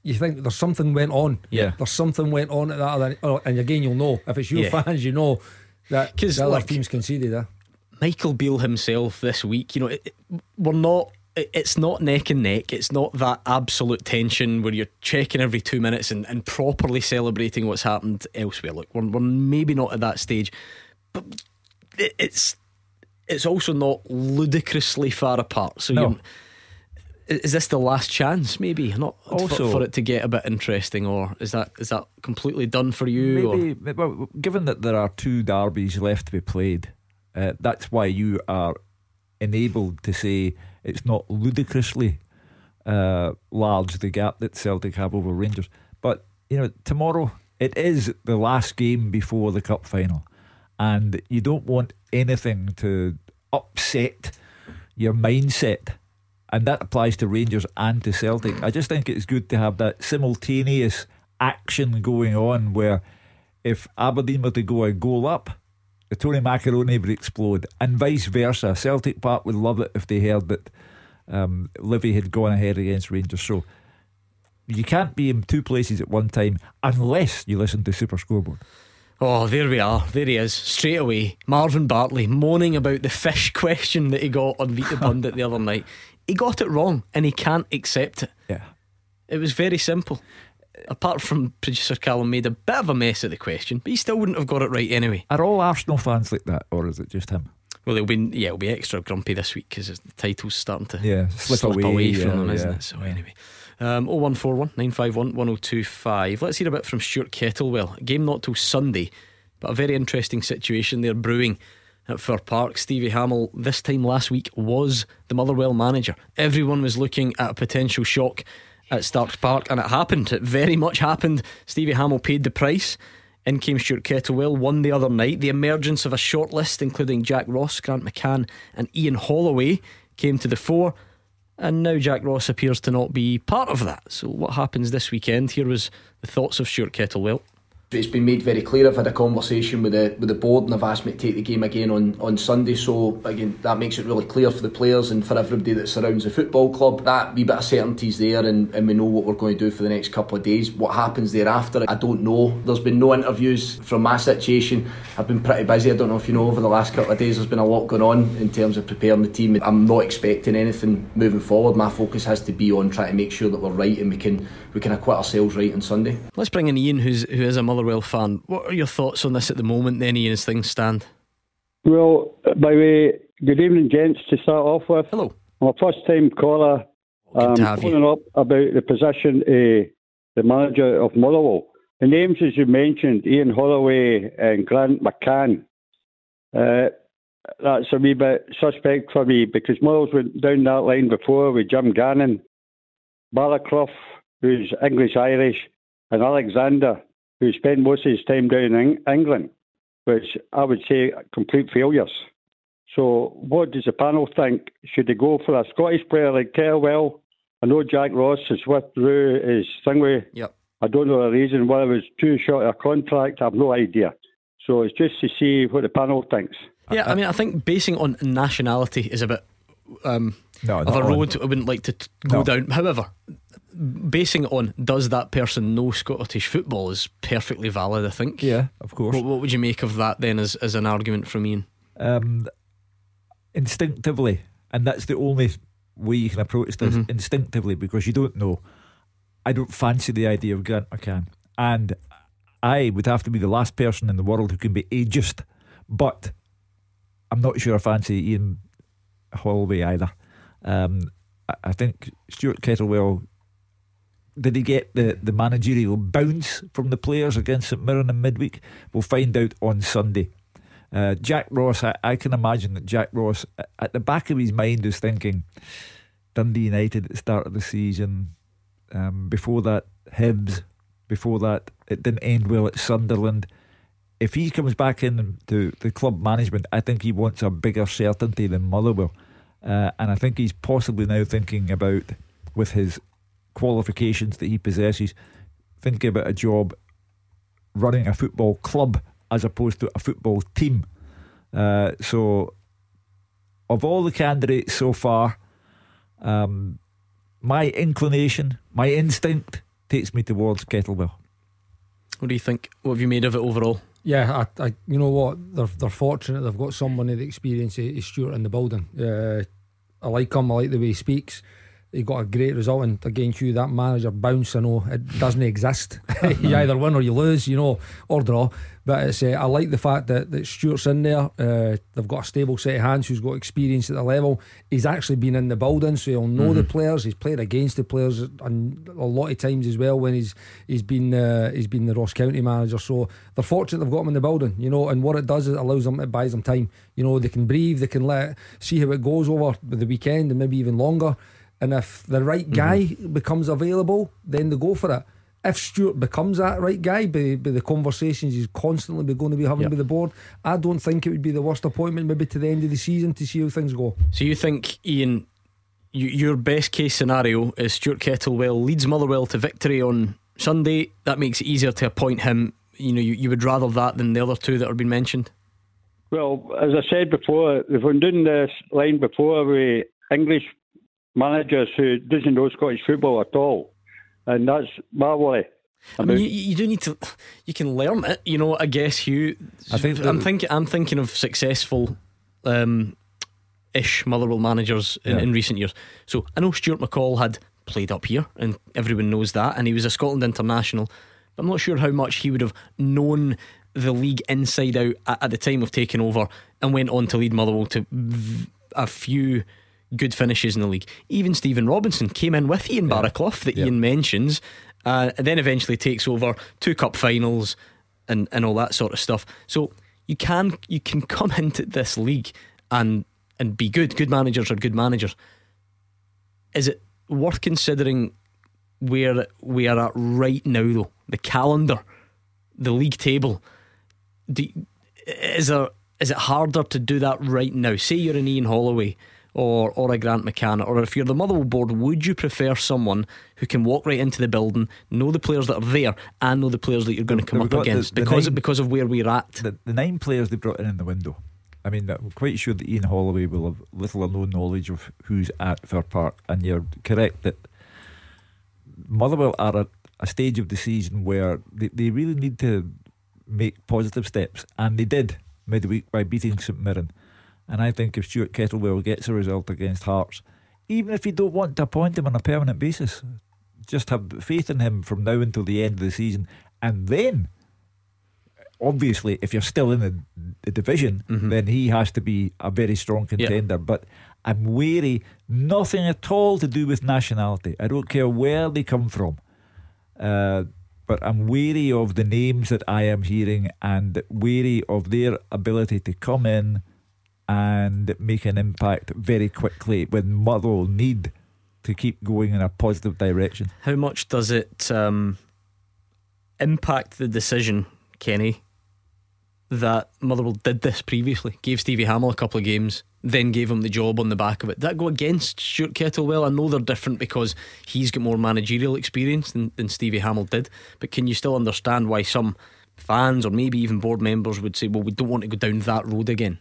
[SPEAKER 3] you think there's something went on.
[SPEAKER 1] Yeah.
[SPEAKER 3] there's something went on at that. Other, or- and again, you'll know if it's your
[SPEAKER 1] Yeah.
[SPEAKER 3] fans, you know that the other
[SPEAKER 1] like-
[SPEAKER 3] team's conceded. Eh?
[SPEAKER 1] Michael Beale himself this week, you know, it, it- we're not. It- It's not neck and neck. It's not that absolute tension where you're checking every two minutes and, and properly celebrating what's happened elsewhere. Look, we're, we're maybe not at that stage, but it, it's it's also not ludicrously far apart. So
[SPEAKER 2] No.
[SPEAKER 1] you're, is this the last chance? Maybe not for-
[SPEAKER 2] Also-
[SPEAKER 1] for, it to get a bit interesting, or is that is that completely done for you? or?
[SPEAKER 2] Maybe, well, given that there are two derbies left to be played, uh, that's why you are enabled to say it's not ludicrously uh, large the gap that Celtic have over Rangers. But you know, tomorrow it is the last game before the cup final, and you don't want anything to upset your mindset. And that applies to Rangers and to Celtic. I just think it's good to have that simultaneous action going on where if Aberdeen were to go a goal up, the Tony Macaroni would explode, and vice versa. Celtic Park would love it if they heard that um, Livy had gone ahead against Rangers. So you can't be in two places at one time unless you listen to Super Scoreboard.
[SPEAKER 1] Oh, there we are. There he is. Straight away. Marvin Bartley moaning about the fish question that he got on the Pundit the other night. He got it wrong and he can't accept it.
[SPEAKER 2] Yeah.
[SPEAKER 1] It was very simple. Apart from producer Callum made a bit of a mess of the question, but he still wouldn't have got it right anyway.
[SPEAKER 2] Are all Arsenal fans like that, or is it just him?
[SPEAKER 1] Well, it'll be yeah, it'll be extra grumpy this week because the title's starting to
[SPEAKER 2] Yeah, slip away,
[SPEAKER 1] away,
[SPEAKER 2] yeah,
[SPEAKER 1] from them, isn't
[SPEAKER 2] yeah,
[SPEAKER 1] it? So anyway. Um, 0141 951 1025. Let's hear a bit from Stuart Kettlewell. Game not till Sunday, but a very interesting situation there brewing at Fir Park. Stevie Hamill, this time last week, was the Motherwell manager. Everyone was looking at a potential shock at Starks Park, and it happened. It very much happened. Stevie Hamill paid the price. In came Stuart Kettlewell, won the other night. The emergence of a short list, including Jack Ross, Grant McCann, and Ian Holloway, came to the fore. And now Jack Ross appears to not be part of that. So, what happens this weekend? Here was the thoughts of Stuart Kettlewell.
[SPEAKER 12] It's been made very clear. I've had a conversation with the with the board and they've asked me to take the game again on, on Sunday. So again, that makes it really clear for the players and for everybody that surrounds the football club. That wee bit of certainty's there, and, and we know what we're going to do for the next couple of days. What happens thereafter, I don't know. There's been no interviews from my situation. I've been pretty busy. I don't know if you know over the last couple of days. There's been a lot going on in terms of preparing the team. I'm not expecting anything moving forward. My focus has to be on trying to make sure that we're right and we can we can acquit ourselves right on Sunday.
[SPEAKER 1] Let's bring in Ian, who's who is a Motherwell fan. What are your thoughts on this at the moment, then, Ian, as things stand?
[SPEAKER 13] Well, by the way, good evening, gents, to start off with.
[SPEAKER 1] Hello.
[SPEAKER 13] I'm a first time caller.
[SPEAKER 1] Good to have you.
[SPEAKER 13] up about the position of the manager of Motherwell. The names, as you mentioned, Ian Holloway and Grant McCann. Uh, that's a wee bit suspect for me because Motherwell's went down that line before with Jim Gannon, Barraclough, who's English Irish, and Alexander, who spent most of his time down in England, which I would say are complete failures. So, what does the panel think? Should they go for a Scottish player like Kettlewell? I know Jack Ross has withdrew his thing with.
[SPEAKER 1] Yep.
[SPEAKER 13] I don't know the reason why it was too short of a contract. I have no idea. So it's just to see what the panel thinks.
[SPEAKER 1] Yeah, I mean, I think basing on nationality is a bit um,
[SPEAKER 2] No,
[SPEAKER 1] of
[SPEAKER 2] not
[SPEAKER 1] a
[SPEAKER 2] on-
[SPEAKER 1] road I wouldn't like to t- go
[SPEAKER 2] No.
[SPEAKER 1] down. However, basing it on does that person know Scottish football is perfectly valid. I think.
[SPEAKER 2] Yeah, of course.
[SPEAKER 1] What, what would you make of that then, as as an argument from Ian?
[SPEAKER 2] um, instinctively, and that's the only way you can approach this
[SPEAKER 1] Mhm.
[SPEAKER 2] instinctively because you don't know. I don't fancy the idea of Grant McCann, and I would have to be the last person in the world who can be ageist, but I'm not sure I fancy Ian Holloway either. Um, I think Stuart Kettlewell. Did he get the, the managerial bounce from the players against St Mirren in midweek? We'll find out on Sunday. Uh, Jack Ross, I, I can imagine that Jack Ross, at the back of his mind, is thinking Dundee United at the start of the season. Um, before that, Hibs. Before that, it didn't end well at Sunderland. If he comes back into the club management, I think he wants a bigger certainty than Motherwell. Uh, and I think he's possibly now thinking about, with his qualifications that he possesses, thinking about a job running a football club as opposed to a football team. Uh, so, of all the candidates so far, um, my inclination, my instinct takes me towards Kettlewell.
[SPEAKER 1] What do you think? What have you made of it overall?
[SPEAKER 3] Yeah, I, I, you know what? They're they're fortunate they've got someone of the experience of, of Stuart in the building. Uh, I like him. I like the way he speaks. He got a great result, and against you, that manager bounce. I know it doesn't exist. you either win or you lose, you know, or draw. But it's, uh, I like the fact that, that Stuart's in there. Uh, they've got a stable set of hands who's got experience at the level. He's actually been in the building, so he'll know the
[SPEAKER 1] Mhm.
[SPEAKER 3] players. He's played against the players, and a lot of times as well when he's he's been uh, he's been the Ross County manager. So they're fortunate they've got him in the building, you know. And what it does is it allows them, it buys them time. You know, they can breathe, they can let see how it goes over the weekend and maybe even longer. And if the right mm-hmm. guy becomes available, then they go for it. If Stuart becomes that right guy by, by the conversations he's constantly be going to be having
[SPEAKER 1] Yep.
[SPEAKER 3] with the board, I don't think it would be the worst appointment maybe to the end of the season to see how things go.
[SPEAKER 1] So you think, Ian, you, your best case scenario is Stuart Kettlewell leads Motherwell to victory on Sunday. That makes it easier to appoint him. You know, you, you would rather that than the other two that have been mentioned.
[SPEAKER 13] Well, as I said before, they've been doing this line before with English managers who doesn't know Scottish football at all, and that's my worry.
[SPEAKER 1] I mean, you, you do need to. You can learn it, you know. I guess you.
[SPEAKER 2] I think
[SPEAKER 1] I'm thinking. I'm thinking of successful, um, ish Motherwell managers in,
[SPEAKER 2] Yeah.
[SPEAKER 1] in recent years. So I know Stuart McCall had played up here, and everyone knows that. And he was a Scotland international. But I'm not sure how much he would have known the league inside out at, at the time of taking over, and went on to lead Motherwell to v- a few good finishes in the league. Even Stephen Robinson came in with Ian Barraclough that Ian mentions, uh, and then eventually takes over two cup finals and and all that sort of stuff. So you can you can come into this league and and be good. Good managers are good managers. Is it worth considering where we are at right now, though? The calendar, the league table. Do, is there is it harder to do that right now? Say you're an Ian Holloway or or a Grant McCann, or if you're the Motherwell board, would you prefer someone who can walk right into the building, know the players that are there, and know the players that you're going to come
[SPEAKER 2] We've
[SPEAKER 1] up
[SPEAKER 2] got the-
[SPEAKER 1] against
[SPEAKER 2] the
[SPEAKER 1] because
[SPEAKER 2] nine-
[SPEAKER 1] because of where we're at?
[SPEAKER 2] The, the nine players they brought in in the window. I mean, I'm quite sure that Ian Holloway will have little or no knowledge of who's at Fir Park, and you're correct that Motherwell are at a stage of the season where they, they really need to make positive steps, and they did midweek by beating St Mirren. And I think if Stuart Kettlewell gets a result against Hearts, even if you don't want to appoint him on a permanent basis, just have faith in him from now until the end of the season, and then obviously, if you're still in the, the division, then he has to be a very strong contender. But I'm wary, nothing at all to do with nationality. I don't care where they come from. Uh, but I'm wary of the names that I am hearing and wary of their ability to come in and make an impact very quickly when Motherwell need to keep going in a positive direction.
[SPEAKER 1] How much does it um, impact the decision, Kenny, that Motherwell did this previously? Gave Stevie Hammell a couple of games, then gave him the job on the back of it. Did that go against Stuart Kettlewell? I know they're different because he's got more managerial experience than, than Stevie Hammell did, but can you still understand why some fans or maybe even board members would say, well, we don't want to go down that road again?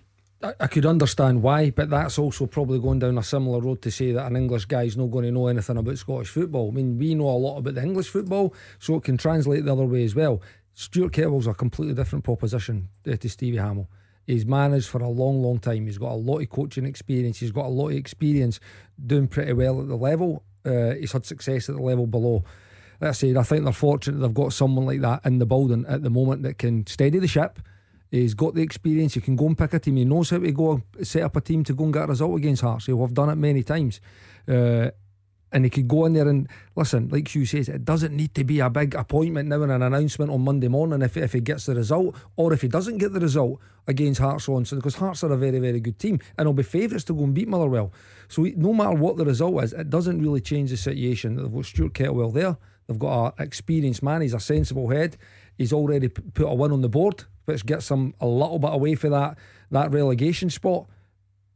[SPEAKER 3] I, could understand why, but that's also probably going down a similar road to say that an English guy's not going to know anything about Scottish football. I mean, we know a lot about the English football, so it can translate the other way as well. Stuart Kettlewell's a completely different proposition uh, to Stevie Hammell. He's managed for a long, long time. He's got a lot of coaching experience. He's got a lot of experience doing pretty well at the level. Uh, he's had success at the level below. Like I said, I think they're fortunate they've got someone like that in the building at the moment that can steady the ship. He's got the experience. He can go and pick a team. He knows how to go set up a team to go and get a result against Hearts. He'll have done it many times. Uh, and he could go in there and listen, like Hugh says, it doesn't need to be a big appointment now and an announcement on Monday morning if, if he gets the result or if he doesn't get the result against Hearts on Sunday because Hearts are a very, very good team and they'll be favourites to go and beat Motherwell. So no matter what the result is, it doesn't really change the situation. They've got Stuart Kettlewell there. They've got an experienced man. He's a sensible head. He's already put a win on the board, which gets them a little bit away for that that relegation spot.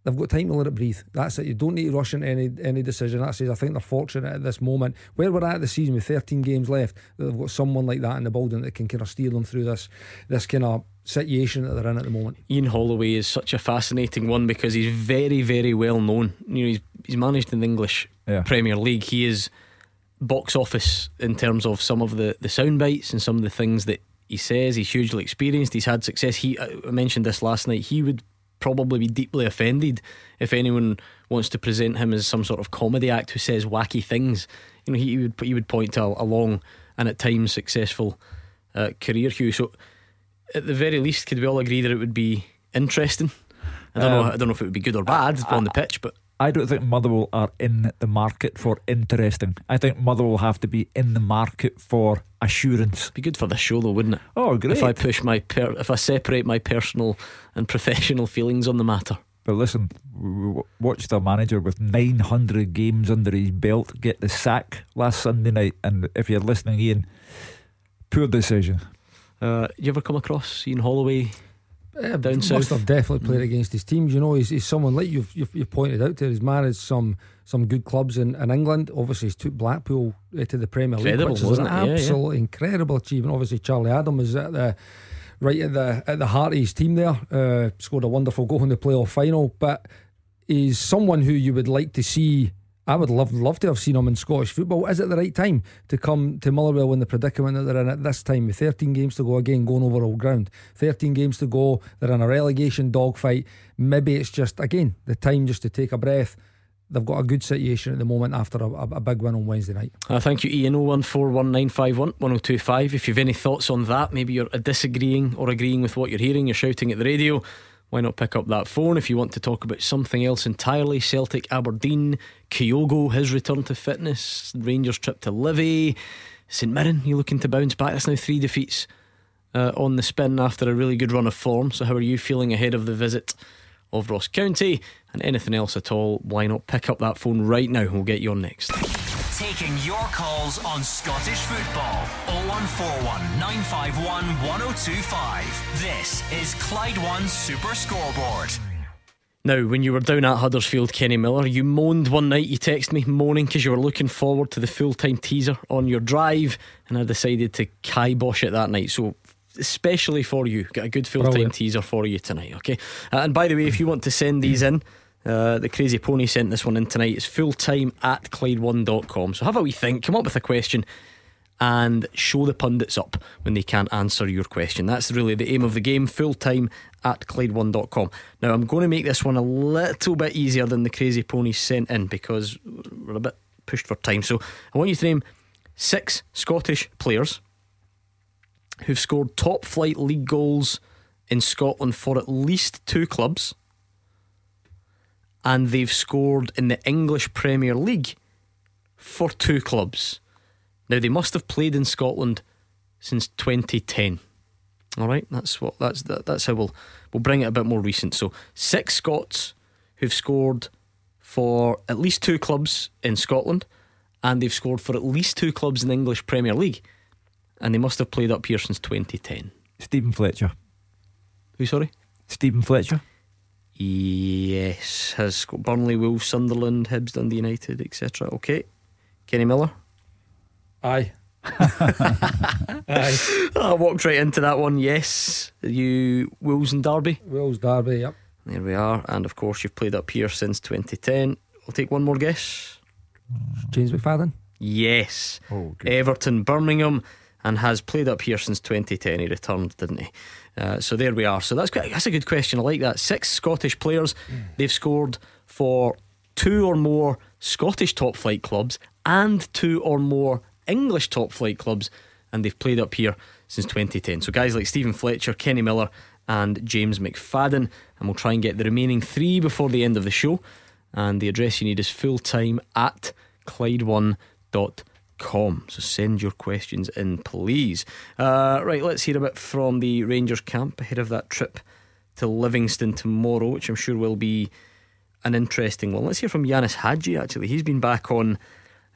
[SPEAKER 3] They've got time to let it breathe. That's it. You don't need to rush into any any decision. That's it. I think they're fortunate at this moment where we're at the season with 13 games left. That they've got someone like that in the building that can kind of steer them through this this kind of situation that they're in at the moment.
[SPEAKER 1] Ian Holloway is such a fascinating one because he's very, very well known. You know, he's he's managed in the English
[SPEAKER 2] Yeah.
[SPEAKER 1] Premier League. He is box office in terms of some of the the sound bites and some of the things that he says. He's hugely experienced. He's had success. He I mentioned this last night. He would probably be deeply offended if anyone wants to present him as some sort of comedy act who says wacky things. You know, he, he would he would point to a, a long and at times successful uh, career, Hugh. So at the very least, could we all agree that it would be interesting? I don't know.
[SPEAKER 2] Um,
[SPEAKER 1] I don't know if it would be good or bad on the pitch, but
[SPEAKER 2] I don't think Motherwell are in the market for interesting. I think Motherwell have to be in the market for assurance.
[SPEAKER 1] Be good for the show, though, wouldn't it?
[SPEAKER 2] Oh, great!
[SPEAKER 1] If I push my per- if I separate my personal and professional feelings on the matter.
[SPEAKER 2] But listen, we w- watched a manager with 900 games under his belt get the sack last Sunday night. And if you're listening, Ian, poor decision.
[SPEAKER 1] Uh, you ever come across Ian Holloway
[SPEAKER 3] Uh,
[SPEAKER 1] down
[SPEAKER 3] must
[SPEAKER 1] south?
[SPEAKER 3] have definitely played against his teams. You know, he's, he's someone like you've, you've you've pointed out there. He's managed some some good clubs in, in England. Obviously, he's took Blackpool uh, to the Premier League,
[SPEAKER 1] Incredible,
[SPEAKER 3] which is an
[SPEAKER 1] wasn't? Yeah, yeah.
[SPEAKER 3] absolutely incredible achievement. Obviously, Charlie Adam is at the right at the at the heart of his team there. Uh, scored a wonderful goal in the playoff final, but he's someone who you would like to see. I would love love to have seen him in Scottish football. Is it the right time to come to Motherwell in the predicament that they're in at this time with 13 games to go again, going over old ground? 13 games to go, they're in a relegation dogfight. Maybe it's just again the time just to take a breath they've got a good situation at the moment after a, a, a big win on Wednesday night.
[SPEAKER 1] Uh, thank you, Ian. 01419511025. If you've any thoughts on that, maybe you're disagreeing or agreeing with what you're hearing, you're shouting at the radio. Why not pick up that phone if you want to talk about something else entirely? Celtic, Aberdeen, Kyogo, his return to fitness, Rangers trip to Livy, St Mirren, you're looking to bounce back? That's now three defeats uh, on the spin after a really good run of form. So, how are you feeling ahead of the visit of Ross County? And anything else at all, why not pick up that phone right now? We'll get you on next.
[SPEAKER 6] Taking your calls on Scottish football 0141 951 1025. This is Clyde One Super Scoreboard.
[SPEAKER 1] Now, when you were down at Huddersfield, Kenny Miller, you moaned one night, you texted me moaning because you were looking forward to the full time teaser on your drive, and I decided to kibosh it that night. So, especially for you, Got a good full time teaser for you tonight, okay? Uh, and by the way, if you want to send these in, uh, the Crazy Pony sent this one in tonight. It's full time at Clyde1.com. So have a wee think, come up with a question, and show the pundits up when they can't answer your question. That's really the aim of the game. full time at Clyde1.com. Now, I'm going to make this one a little bit easier than the Crazy Pony sent in because we're a bit pushed for time. So I want you to name six Scottish players who've scored top flight league goals in Scotland for at least two clubs and they've scored in the English Premier League for two clubs. Now they must have played in Scotland since 2010. All right, that's what that's that, that's how we'll we'll bring it a bit more recent. So six Scots who've scored for at least two clubs in Scotland, and they've scored for at least two clubs in the English Premier League, and they must have played up here since 2010.
[SPEAKER 2] Steven Fletcher.
[SPEAKER 1] Who? Sorry,
[SPEAKER 2] Steven Fletcher.
[SPEAKER 1] Yes, has got Burnley, Wolves, Sunderland, Hibs, Dundee United, etc. Okay, Kenny Miller.
[SPEAKER 3] Aye.
[SPEAKER 1] Aye. I walked right into that one. Yes, you Wolves and Derby.
[SPEAKER 3] Wolves, Derby. Yep.
[SPEAKER 1] There we are, and of course you've played up here since 2010. I'll take one more guess.
[SPEAKER 3] James McFadden.
[SPEAKER 1] Yes.
[SPEAKER 2] Oh,
[SPEAKER 1] Everton, Birmingham, and has played up here since 2010. He returned, didn't he? Uh, so there we are. So that's quite, that's a good question. I like that. Six Scottish players. They've scored for two or more Scottish top flight clubs and two or more English top flight clubs, and they've played up here since 2010. So guys like Steven Fletcher, Kenny Miller, and James McFadden, and we'll try and get the remaining three before the end of the show. And the address you need is fulltime at Clyde1.com. So send your questions in, please. Uh, right, let's hear a bit from the Rangers camp ahead of that trip to Livingston tomorrow, which I'm sure will be an interesting one. Let's hear from Ianis Hagi, actually. He's been back on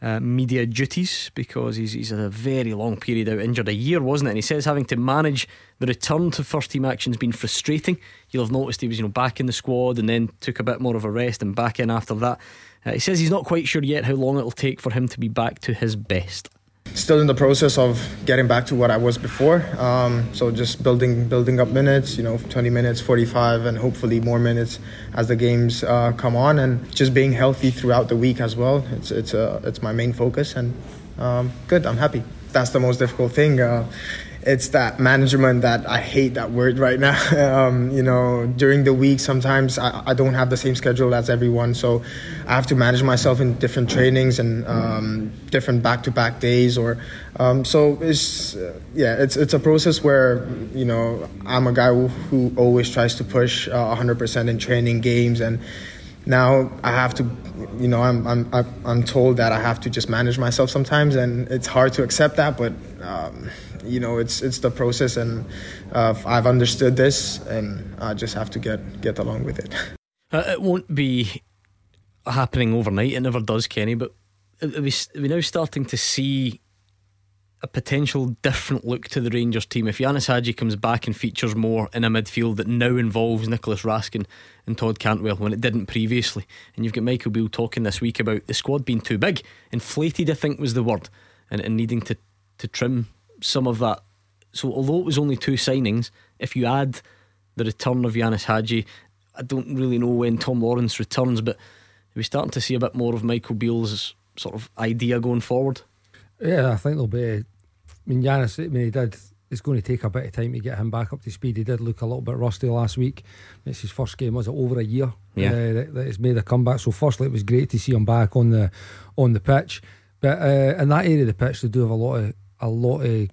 [SPEAKER 1] uh, media duties because he's, he's had a very long period out injured, a year, wasn't it? And he says having to manage the return to first team action has been frustrating. You'll have noticed he was you know back in the squad and then took a bit more of a rest and back in after that. Uh, he says he's not quite sure yet how long it'll take for him to be back to his best.
[SPEAKER 14] Still in the process of getting back to what I was before. Um, so just building building up minutes, you know, 20 minutes, 45, and hopefully more minutes as the games uh, come on, and just being healthy throughout the week as well. It's it's uh, it's my main focus, and um, good. I'm happy. That's the most difficult thing. Uh, it's that management that I hate that word right now. um, you know, during the week, sometimes I, I, don't have the same schedule as everyone, so I have to manage myself in different trainings and um, different back-to-back days. Or um, so it's uh, yeah, it's it's a process where you know I'm a guy who, who always tries to push uh, 100% in training games and. Now I have to, you know, I'm I'm I'm told that I have to just manage myself sometimes, and it's hard to accept that. But um, you know it's it's the process and uh, I've understood this and I just have to get get along with it.
[SPEAKER 1] Uh, it won't be happening overnight. It never does, Kenny. But we, are we now starting to see a potential different look to the Rangers team if Ianis Hagi comes back and features more in a midfield that now involves Nicolas Raskin and Todd Cantwell when it didn't previously. And you've got Michael Beale talking this week about the squad being too big, inflated. I think was the word, and, and needing to to trim some of that. So, although it was only two signings, if you add the return of Ianis Hagi, I don't really know when Tom Lawrence returns, but we're starting to see a bit more of Michael Beale's sort of idea going forward.
[SPEAKER 3] Yeah, I think there'll be. I mean, Ianis, I mean, he did it's going to take a bit of time to get him back up to speed. He did look a little bit rusty last week. It's his first game, was it over a year?
[SPEAKER 1] Yeah.
[SPEAKER 3] Uh, that, that he's made a comeback. So firstly, it was great to see him back on the on the pitch. But uh, in that area of the pitch, they do have a lot of a lot of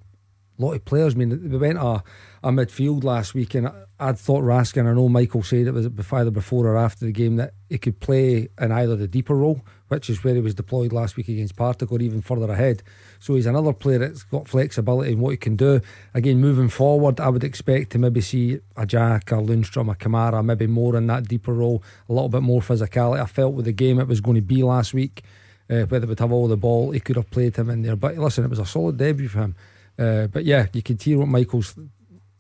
[SPEAKER 3] lot of players. I mean, we went a, a midfield last week, and I, would thought Raskin. I know Michael said it was either before or after the game that he could play in either the deeper role, which is where he was deployed last week against Partick, or even further ahead. So he's another player that's got flexibility in what he can do. Again, moving forward, I would expect to maybe see a Jack, a Lundstram, a Kamara, maybe more in that deeper role, a little bit more physicality. I felt with the game it was going to be last week. Uh, whether would have all the ball, he could have played him in there. But listen, it was a solid debut for him. Uh, but yeah, you can hear what Michael's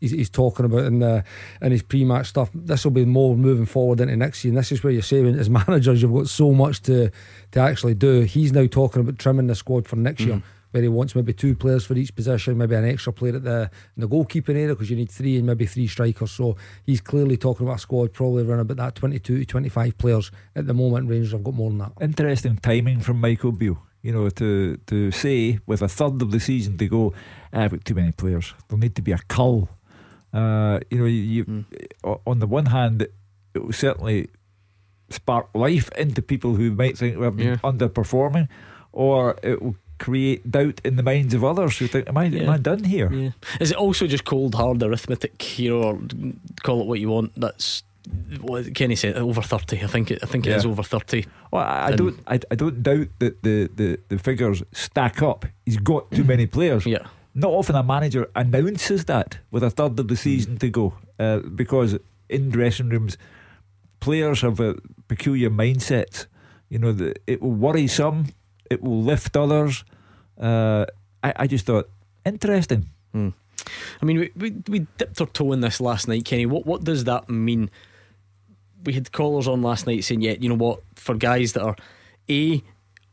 [SPEAKER 3] he's, he's talking about in the in his pre-match stuff. This will be more moving forward into next year. And this is where you're saying as managers, you've got so much to to actually do. He's now talking about trimming the squad for next mm-hmm. year where he wants maybe two players for each position, maybe an extra player at the in the goalkeeping area because you need three and maybe three strikers. So he's clearly talking about a squad probably around about that 22 to 25 players at the moment. Rangers have got more than that.
[SPEAKER 2] Interesting timing from Michael Beale. You know, to to say with a third of the season to go, ah, I've got too many players. There'll need to be a cull. Uh, you know, you, mm. on the one hand, it will certainly spark life into people who might think we're yeah. underperforming, or it will create doubt in the minds of others who think, am I, yeah. am I done here?
[SPEAKER 1] Yeah. Is it also just cold, hard arithmetic, you know, or call it what you want? That's what Kenny said, over 30. I think it, I think yeah. it is over 30.
[SPEAKER 2] Well, I, I don't I, I don't doubt that the, the, the figures stack up. He's got too many players.
[SPEAKER 1] Yeah.
[SPEAKER 2] Not often a manager announces that with a third of the season to go uh, because in dressing rooms, players have a peculiar mindset. You know, the, it will worry some it will lift others. Uh, I, I just thought interesting.
[SPEAKER 1] Hmm. I mean, we, we we dipped our toe in this last night, Kenny. What what does that mean? We had callers on last night saying, yeah, you know what, for guys that are a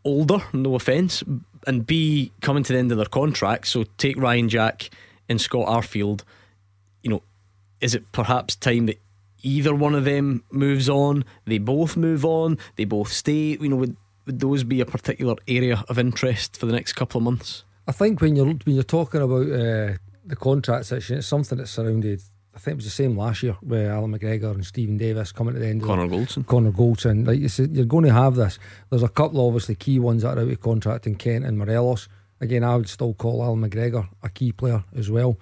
[SPEAKER 1] older, no offence, and b coming to the end of their contract. So take Ryan Jack and Scott Arfield. You know, is it perhaps time that either one of them moves on? They both move on. They both stay. You know, would would those be a particular area of interest for the next couple of months?
[SPEAKER 3] I think when you're when you're talking about uh, the contract section, it's something that's surrounded. I think it was the same last year with Allan McGregor and Steven Davis coming to the end.
[SPEAKER 1] Connor Goldson.
[SPEAKER 3] Connor Goldson. Like you said, you're going to have this. There's a couple obviously key ones that are out of contract in Kent and Morelos. Again, I would still call Allan McGregor a key player as well.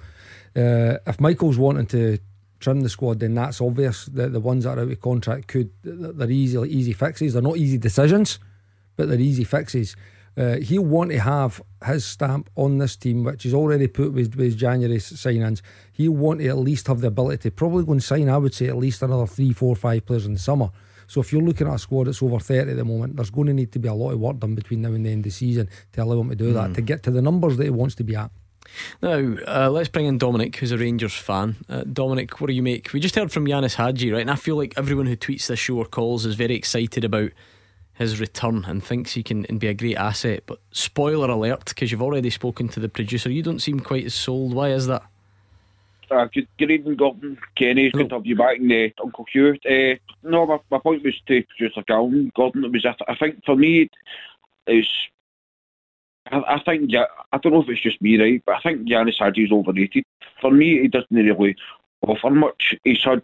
[SPEAKER 3] Uh, if Michael's wanting to trim the squad, then that's obvious. that the ones that are out of contract could they're easy easy fixes. They're not easy decisions but they're easy fixes. Uh, he'll want to have his stamp on this team, which is already put with, with January signings. He'll want to at least have the ability to probably go and sign, I would say, at least another three, four, five players in the summer. So if you're looking at a squad that's over 30 at the moment, there's going to need to be a lot of work done between now and the end of the season to allow him to do mm. that, to get to the numbers that he wants to be at.
[SPEAKER 1] Now, uh, let's bring in Dominic, who's a Rangers fan. Uh, Dominic, what do you make? We just heard from Ianis Hagi, right? And I feel like everyone who tweets this show or calls is very excited about his return and thinks he can and be a great asset. But spoiler alert, because you've already spoken to the producer, you don't seem quite as sold. Why is that?
[SPEAKER 15] Uh, good, good evening, Gordon. Kenny, it's good to have you back, and uh, Uncle Hugh. Uh, no, my, my point was to producer Galvin. Gordon, it was, I, I think for me, it's. I, I think, yeah, I don't know if it's just me, right, but I think Ianis Hagi is overrated. For me, he doesn't really offer much. He's had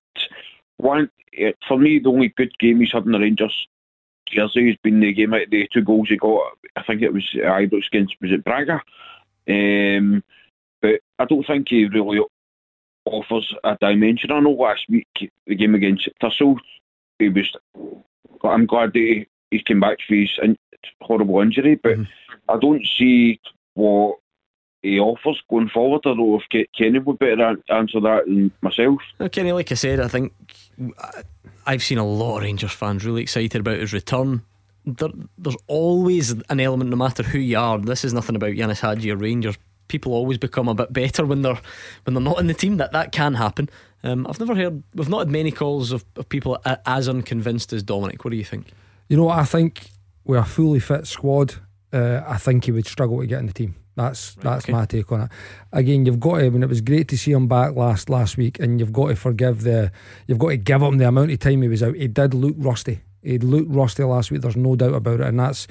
[SPEAKER 15] one, eh, for me, the only good game he's had in the Rangers jersey. He's been the game out the two goals he got. I think it was Ibrox against was it Braga, um, but I don't think he really offers a dimension. I know last week the game against Thistle, he was. I'm glad that he, he came back for his horrible injury, but mm-hmm. I don't see what he offers going forward. I don't know if Kenny would better answer that than myself.
[SPEAKER 1] Well, Kenny, like I said, I think I've seen a lot of Rangers fans really excited about his return. There, there's always an element, no matter who you are. This is nothing about Ianis Hagi or Rangers. People always become a bit better when they're when they're not in the team. That that can happen. Um, I've never heard. We've not had many calls of, of people as unconvinced as Dominic. What do you think?
[SPEAKER 3] You know, I think with a fully fit squad, uh, I think he would struggle to get in the team. That's right, that's okay. my take on it. Again, you've got to. I mean, it was great to see him back last last week, and you've got to forgive the. You've got to give him the amount of time he was out. He did look rusty. He looked rusty last week. There's no doubt about it, and that's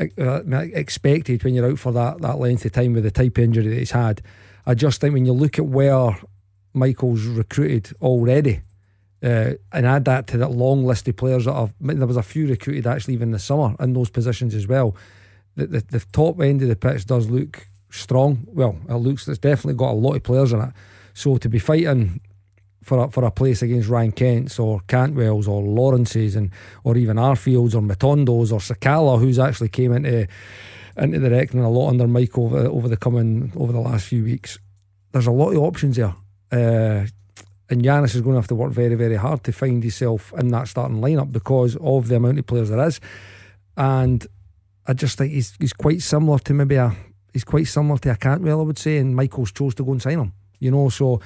[SPEAKER 3] uh, expected when you're out for that that length of time with the type injury that he's had. I just think when you look at where Michael's recruited already, uh, and add that to that long list of players that have, there was a few recruited actually even this summer in those positions as well. The, the, the top end of the pitch does look strong. Well, it looks it's definitely got a lot of players in it. So to be fighting for a, for a place against Ryan Kent's or Cantwell's or Lawrence's and or even Arfield's or Matondo's or Sakala, who's actually came into into the reckoning a lot under Mike over over the coming over the last few weeks. There's a lot of options there. Uh, and Ianis is going to have to work very, very hard to find himself in that starting lineup because of the amount of players there is. And I just think he's he's quite similar to maybe a he's quite similar to a Cantwell, I would say, and Michael's chose to go and sign him. You know, so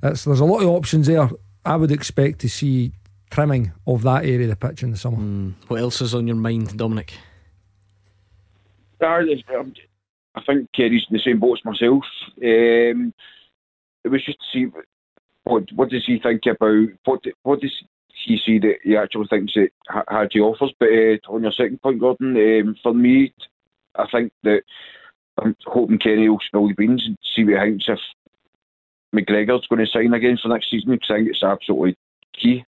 [SPEAKER 3] there's a lot of options there. I would expect to see trimming of that area of the pitch in the summer.
[SPEAKER 1] Mm. What else is on your mind, Dominic?
[SPEAKER 15] I think Kerry's in the same boat as myself. Um, it was just to see what what does he think about what what does he see that he actually thinks that Hagi offers? But uh, on your second point, Gordon, um, for me, I think that I'm hoping Kenny will spill the beans and see what he thinks if McGregor's going to sign again for next season because I think it's absolutely key.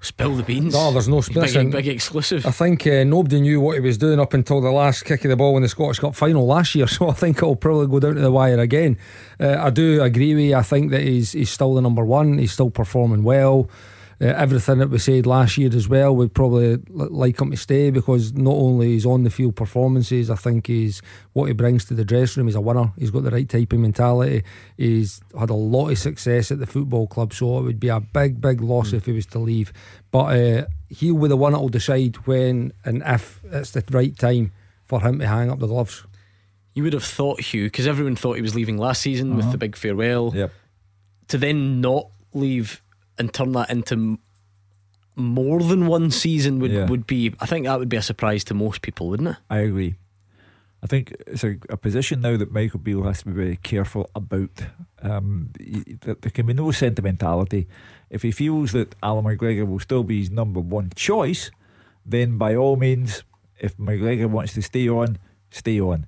[SPEAKER 1] Spill the beans.
[SPEAKER 3] No, there's no spill.
[SPEAKER 1] Big, big exclusive.
[SPEAKER 3] I think uh, nobody knew what he was doing up until the last kick of the ball in the Scottish Cup final last year. So I think it'll probably go down to the wire again. Uh, I do agree with you. I think that he's he's still the number one. He's still performing well uh, everything that we said last year as well we'd probably like him to stay because not only his on the field performances, I think he's what he brings to the dressing room. He's a winner. He's got the right type of mentality. He's had a lot of success at the football club, so it would be a big, big loss mm. if he was to leave. But uh, he'll be the one that will decide when and if it's the right time for him to hang up the gloves.
[SPEAKER 1] You would have thought, Hugh, because everyone thought he was leaving last season uh-huh. with the big farewell.
[SPEAKER 2] Yep.
[SPEAKER 1] To then not leave and turn that into more than one season would, yeah. would be I think that would be a surprise to most people, wouldn't it?
[SPEAKER 2] I agree. I think it's a, a position now that Michael Beale has to be very careful about. Um, there can be no sentimentality. If he feels that Allan McGregor will still be his number one choice, then by all means, if McGregor wants to stay on, stay on.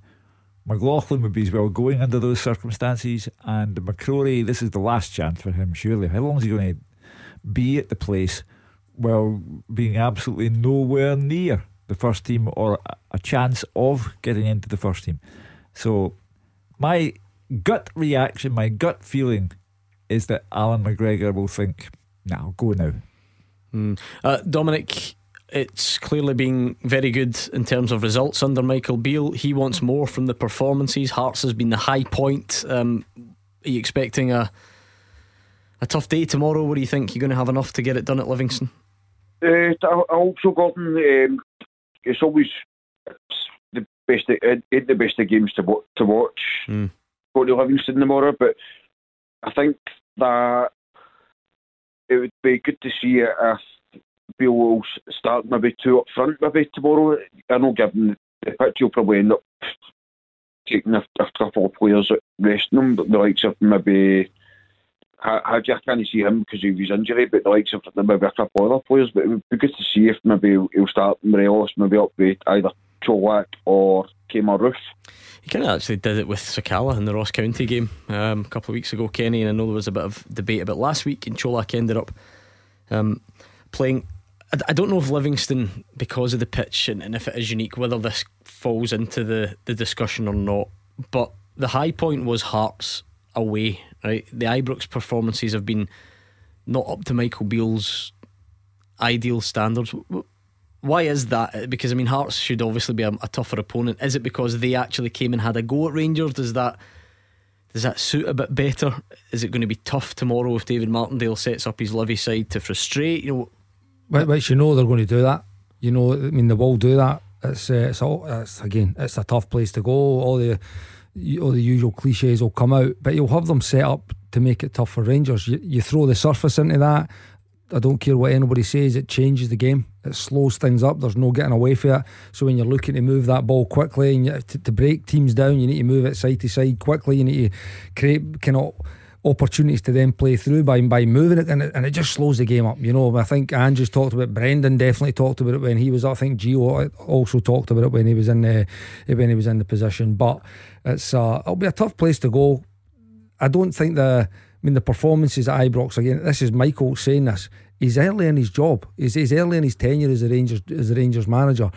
[SPEAKER 2] McLaughlin would be as well going under those circumstances, and McCrorie, this is the last chance for him, surely. How long is he going to be at the place while being absolutely nowhere near the first team or a chance of getting into the first team? So, my gut reaction, my gut feeling is that Allan McGregor will think, now go now.
[SPEAKER 1] Mm. Uh, Dominic, it's clearly been very good in terms of results under Michael Beale. He wants more from the performances. Hearts has been the high point. Um, are you expecting a a tough day tomorrow? What do you think? You're going to have enough to get it done at Livingston?
[SPEAKER 15] Uh, I, hope so, Gordon. Um, it's always the best, in the best of games to to watch. Mm. Go to Livingston tomorrow, but I think that it would be good to see if Beale will start maybe two up front maybe tomorrow. I know given the pitch, you'll probably end up taking a, a couple of players resting them, but the likes of maybe I, I can't see him because of his injury, but the likes of maybe a couple of other players. But it would be good to see if maybe he'll start Morelos maybe up with either Colak or Kemar Roofe.
[SPEAKER 1] He kind of actually did it with Sakala in the Ross County game um, a couple of weeks ago, Kenny. And I know there was a bit of debate about last week, and Colak ended up um, playing. I, I, don't know if Livingston, because of the pitch and, and if it is unique, whether this falls into the, the discussion or not. But the high point was Hearts away right? The Ibrox performances have been not up to Michael Beale's ideal standards. Why is that? Because I mean, Hearts should obviously be a, a, tougher opponent. Is it because they actually came and had a go at Rangers? Does that does that suit a bit better? Is it going to be tough tomorrow if David Martindale sets up his Livy side to frustrate? You know,
[SPEAKER 3] but you know they're going to do that. You know, I mean, they will do that. It's uh, it's all it's again, it's a tough place to go. All the all the usual cliches will come out, but you'll have them set up to make it tough for Rangers. You, you throw the surface into that. I don't care what anybody says, it changes the game. It slows things up. There's no getting away from it. So when you're looking to move that ball quickly and to, to break teams down, you need to move it side to side quickly. You need to create of opportunities to then play through by by moving it and, it and it just slows the game up. You know, I think Andrew's talked about Brendan definitely talked about it when he was. I think Gio also talked about it when he was in the when he was in the position. But it's uh, it'll be a tough place to go. I don't think the. I mean, the performances at Ibrox again. This is Michael saying this. He's early in his job. He's, he's early in his tenure as a Rangers as a Rangers manager.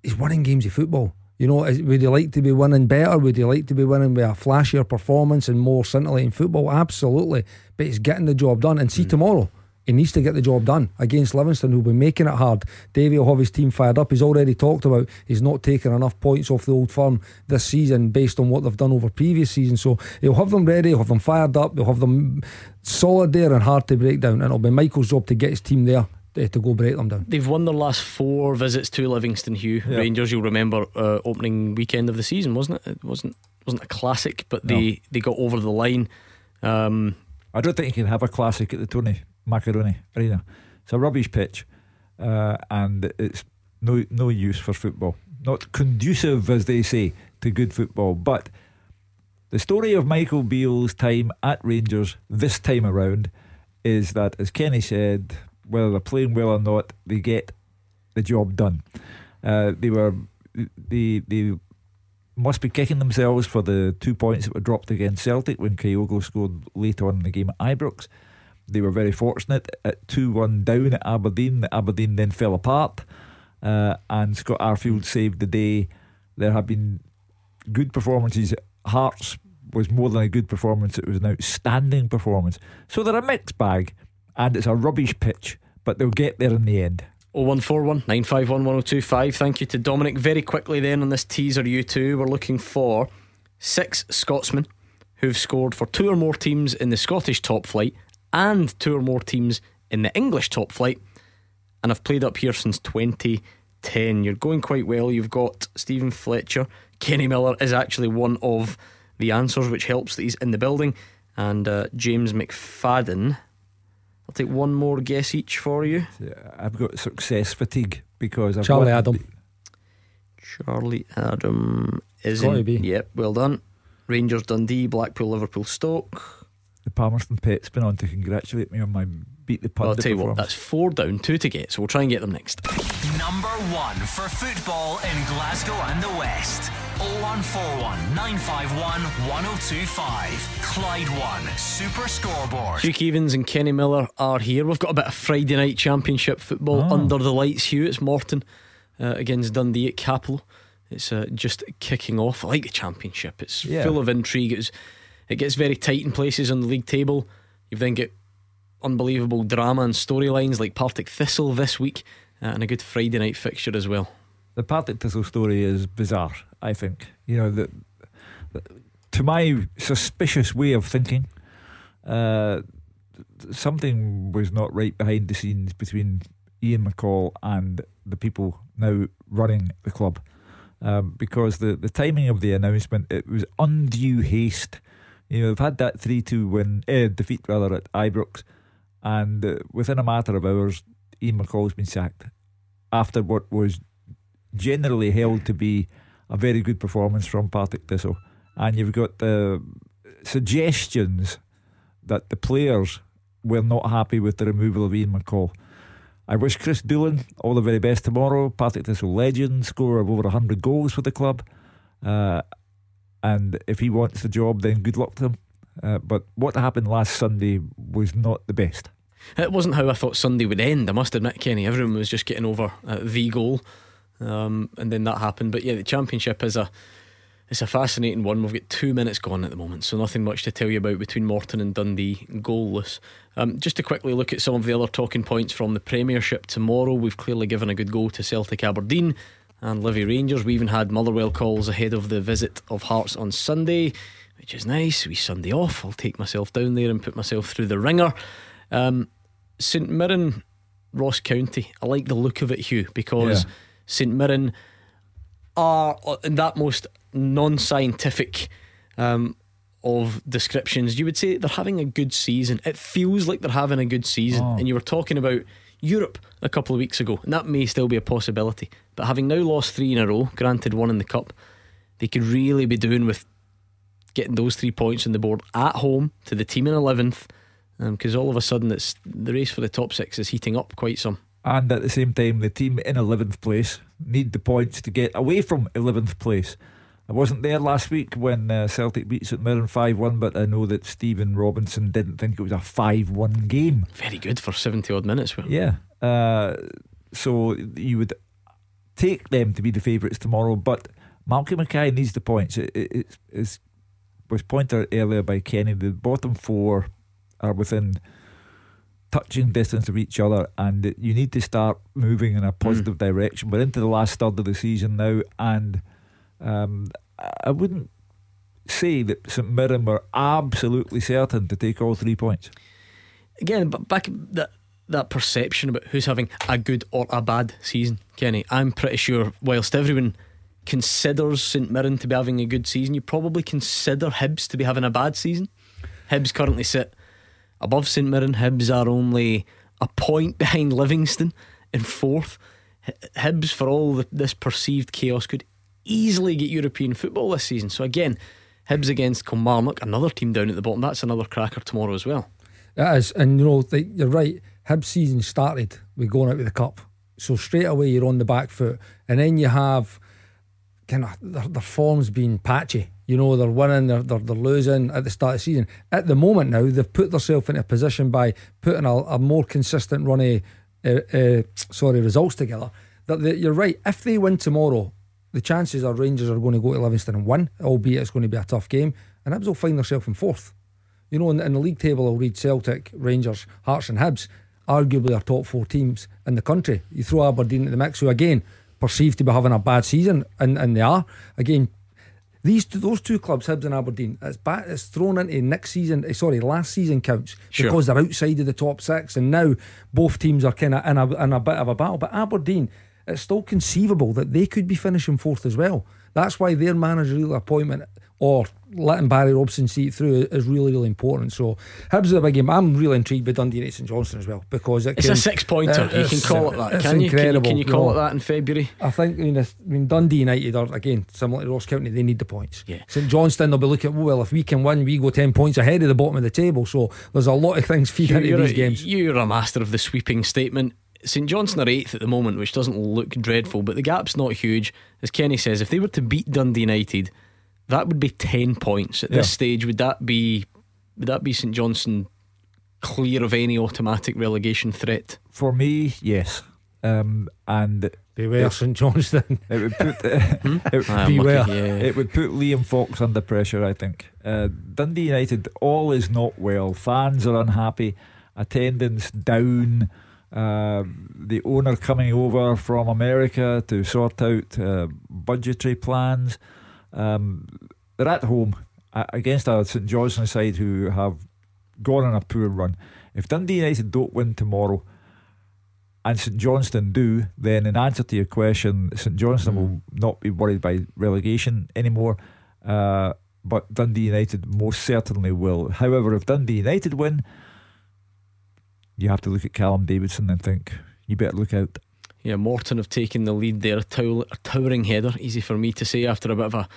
[SPEAKER 3] He's winning games of football. You know, would you like to be winning better? Would you like to be winning with a flashier performance and more scintillating football? Absolutely. But he's getting the job done. And see, mm. tomorrow, he needs to get the job done against Livingston, who'll be making it hard. Davy will have his team fired up. He's already talked about he's not taking enough points off the old firm this season based on what they've done over previous seasons. So he'll have them ready, he'll have them fired up, he'll have them solid there and hard to break down. And it'll be Michael's job to get his team there to, to go break them down.
[SPEAKER 1] They've won their last four visits to Livingston Hugh yeah. Rangers. You'll remember uh, opening weekend of the season, wasn't it? It wasn't wasn't a classic, but they no. they got over the line. Um,
[SPEAKER 2] I don't think you can have a classic at the Tony Macaroni Arena. It's a rubbish pitch, uh, and it's no no use for football. Not conducive, as they say, to good football. But the story of Michael Beale's time at Rangers this time around is that, as Kenny said, whether they're playing well or not, they get the job done. Uh, they were they they must be kicking themselves for the two points that were dropped against Celtic when Kyogo scored late on in the game at Ibrox. They were very fortunate at 2 1 down at Aberdeen. Aberdeen then fell apart, uh, and Scott Arfield saved the day. There have been good performances. Hearts was more than a good performance, it was an outstanding performance. So they're a mixed bag and it's a rubbish pitch, but they'll get there in the end.
[SPEAKER 1] 0141 951 1025. Thank you to Dominic. Very quickly, then, on this teaser, you two, we're looking for six Scotsmen who've scored for two or more teams in the Scottish top flight and two or more teams in the English top flight and have played up here since 2010. You're going quite well. You've got Steven Fletcher. Kenny Miller is actually one of the answers, which helps that he's in the building. And uh, James McFadden I'll take one more guess each for you.
[SPEAKER 2] I've got success fatigue because I've got.
[SPEAKER 3] Charlie Adam.
[SPEAKER 1] Charlie Adam is in. Be. Yep, well done. Rangers Dundee, Blackpool, Liverpool, Stoke.
[SPEAKER 2] The Palmerston Pet's been on to congratulate me on my beat the pundit.
[SPEAKER 1] I'll tell you what, that's four down, two to get, so we'll try and get them next.
[SPEAKER 6] Number one for football in Glasgow and the West. 0141 951 1025. Clyde One Super Scoreboard.
[SPEAKER 1] Hugh Keevins and Kenny Miller are here. We've got a bit of Friday night championship football oh. under the lights, Hugh. It's Morton uh, against Dundee at Cappielow. It's uh, just kicking off. I like the championship. It's yeah. full of intrigue. It's, it gets very tight in places on the league table. You've then got unbelievable drama and storylines like Partick Thistle this week uh, and a good Friday night fixture as well.
[SPEAKER 2] The Partick Thistle story is bizarre, I think. You know, that to my suspicious way of thinking, uh, something was not right behind the scenes between Ian McCall and the people now running the club. Um, because the, the timing of the announcement, it was undue haste. You know, they've had that 3 2 win, eh, defeat rather, at Ibrox. And uh, within a matter of hours, Ian McCall's been sacked after what was generally held to be a very good performance from Partick Thistle. And you've got the suggestions that the players were not happy with the removal of Ian McCall. I wish Chris Doolan all the very best tomorrow. Partick Thistle legend, scorer of over 100 goals for the club. Uh, and if he wants the job, then good luck to him. Uh, but what happened last Sunday was not the best.
[SPEAKER 1] It wasn't how I thought Sunday would end. I must admit, Kenny. Everyone was just getting over uh, the goal, um, and then that happened. But yeah, the championship is a it's a fascinating one. We've got two minutes gone at the moment, so nothing much to tell you about between Morton and Dundee, goalless. Um, just to quickly look at some of the other talking points from the Premiership tomorrow, we've clearly given a good go to Celtic Aberdeen and Livy Rangers. We even had Motherwell calls ahead of the visit of Hearts on Sunday, which is nice. We Sunday off. I'll take myself down there and put myself through the ringer. Um, St Mirren, Ross County. I like the look of it, Hugh, because yeah. St Mirren are in that most non-scientific um, of descriptions. You would say they're having a good season. It feels like they're having a good season, oh. and you were talking about Europe a couple of weeks ago, and that may still be a possibility. But having now lost three in a row, granted one in the cup, they could really be doing with getting those three points on the board at home to the team in eleventh because um, all of a sudden it's the race for the top six is heating up quite some.
[SPEAKER 2] And at the same time, the team in 11th place need the points to get away from 11th place. I wasn't there last week when uh, Celtic beat St Mirren 5 1, but I know that Stephen Robinson didn't think it was a 5 1 game.
[SPEAKER 1] Very good for 70 odd minutes.
[SPEAKER 2] Yeah. Uh, so you would take them to be the favourites tomorrow, but Malcolm Mackay needs the points. It, it, it was pointed out earlier by Kenny. The bottom four are within touching distance of each other, and you need to start moving in a positive mm. direction. We're into the last third of the season now, and um, I wouldn't say that St Mirren were absolutely certain to take all three points.
[SPEAKER 1] Again, but back that that perception about who's having a good or a bad season, Kenny. I'm pretty sure, whilst everyone considers St Mirren to be having a good season, you probably consider Hibs to be having a bad season. Hibs currently sit above St Mirren. Hibs are only a point behind Livingston in fourth. Hibs, for all the, this perceived chaos, could easily get European football this season. So again, Hibs against Kilmarnock, another team down at the bottom. That's another cracker tomorrow as well.
[SPEAKER 3] It is, and you know you're right. Hibs season started with going out with the cup, so straight away you're on the back foot, and then you have kind of their, their form's been patchy. You know they're winning, they're, they're, they're losing at the start of the season. At the moment now, they've put themselves in a position by putting a, a more consistent run of uh, uh, sorry results together. That they, you're right. If they win tomorrow, the chances are Rangers are going to go to Livingston and win, albeit it's going to be a tough game, and Hibs will find themselves in fourth. You know, in, in the league table, I'll read Celtic, Rangers, Hearts, and Hibs, arguably our top four teams in the country. You throw Aberdeen into the mix, who again perceived to be having a bad season, and, and they are. Again, these two, those two clubs, Hibs and Aberdeen, it's, back, it's thrown into next season, eh, sorry, last season counts sure. because they're outside of the top six, and now both teams are kind of in a, in a bit of a battle. But Aberdeen, it's still conceivable that they could be finishing fourth as well. That's why their managerial appointment or letting Barry Robson see it through is really, really important. So Hibs are a big game. I'm really intrigued by Dundee United St Johnstone as well because it
[SPEAKER 1] it's
[SPEAKER 3] can,
[SPEAKER 1] a six pointer. You can call it that. Can you? Can, can, you call you know, it that in February?
[SPEAKER 3] I think. I mean, I mean, Dundee United are again similar to Ross County. They need the points.
[SPEAKER 1] Yeah.
[SPEAKER 3] St Johnstone they'll be looking. At, well, if we can win, we go ten points ahead of the bottom of the table. So there's a lot of things feed into these
[SPEAKER 1] a,
[SPEAKER 3] games.
[SPEAKER 1] You're a master of the sweeping statement. St Johnstone are eighth at the moment, which doesn't look dreadful, but the gap's not huge. As Kenny says, if they were to beat Dundee United that would be ten points at yeah. this stage. Would that be would that be St Johnstone clear of any automatic relegation threat?
[SPEAKER 2] For me, yes. Um, and
[SPEAKER 3] beware St Johnstone.
[SPEAKER 2] It would put uh, hmm? it, ah, beware. yeah. It would put Liam Fox under pressure. I think uh, Dundee United all is not well. Fans are unhappy. Attendance down. Uh, the owner coming over from America to sort out uh, budgetary plans. Um, they're at home against a St Johnstone side who have gone on a poor run. If Dundee United don't win tomorrow and St Johnstone do, then in answer to your question, St Johnstone mm. will not be worried by relegation anymore. Uh, but Dundee United most certainly will. However, if Dundee United win, you have to look at Callum Davidson and think you better look out.
[SPEAKER 1] Yeah, Morton have taken the lead there. A, tow- a towering header. Easy for me to say after a bit of a,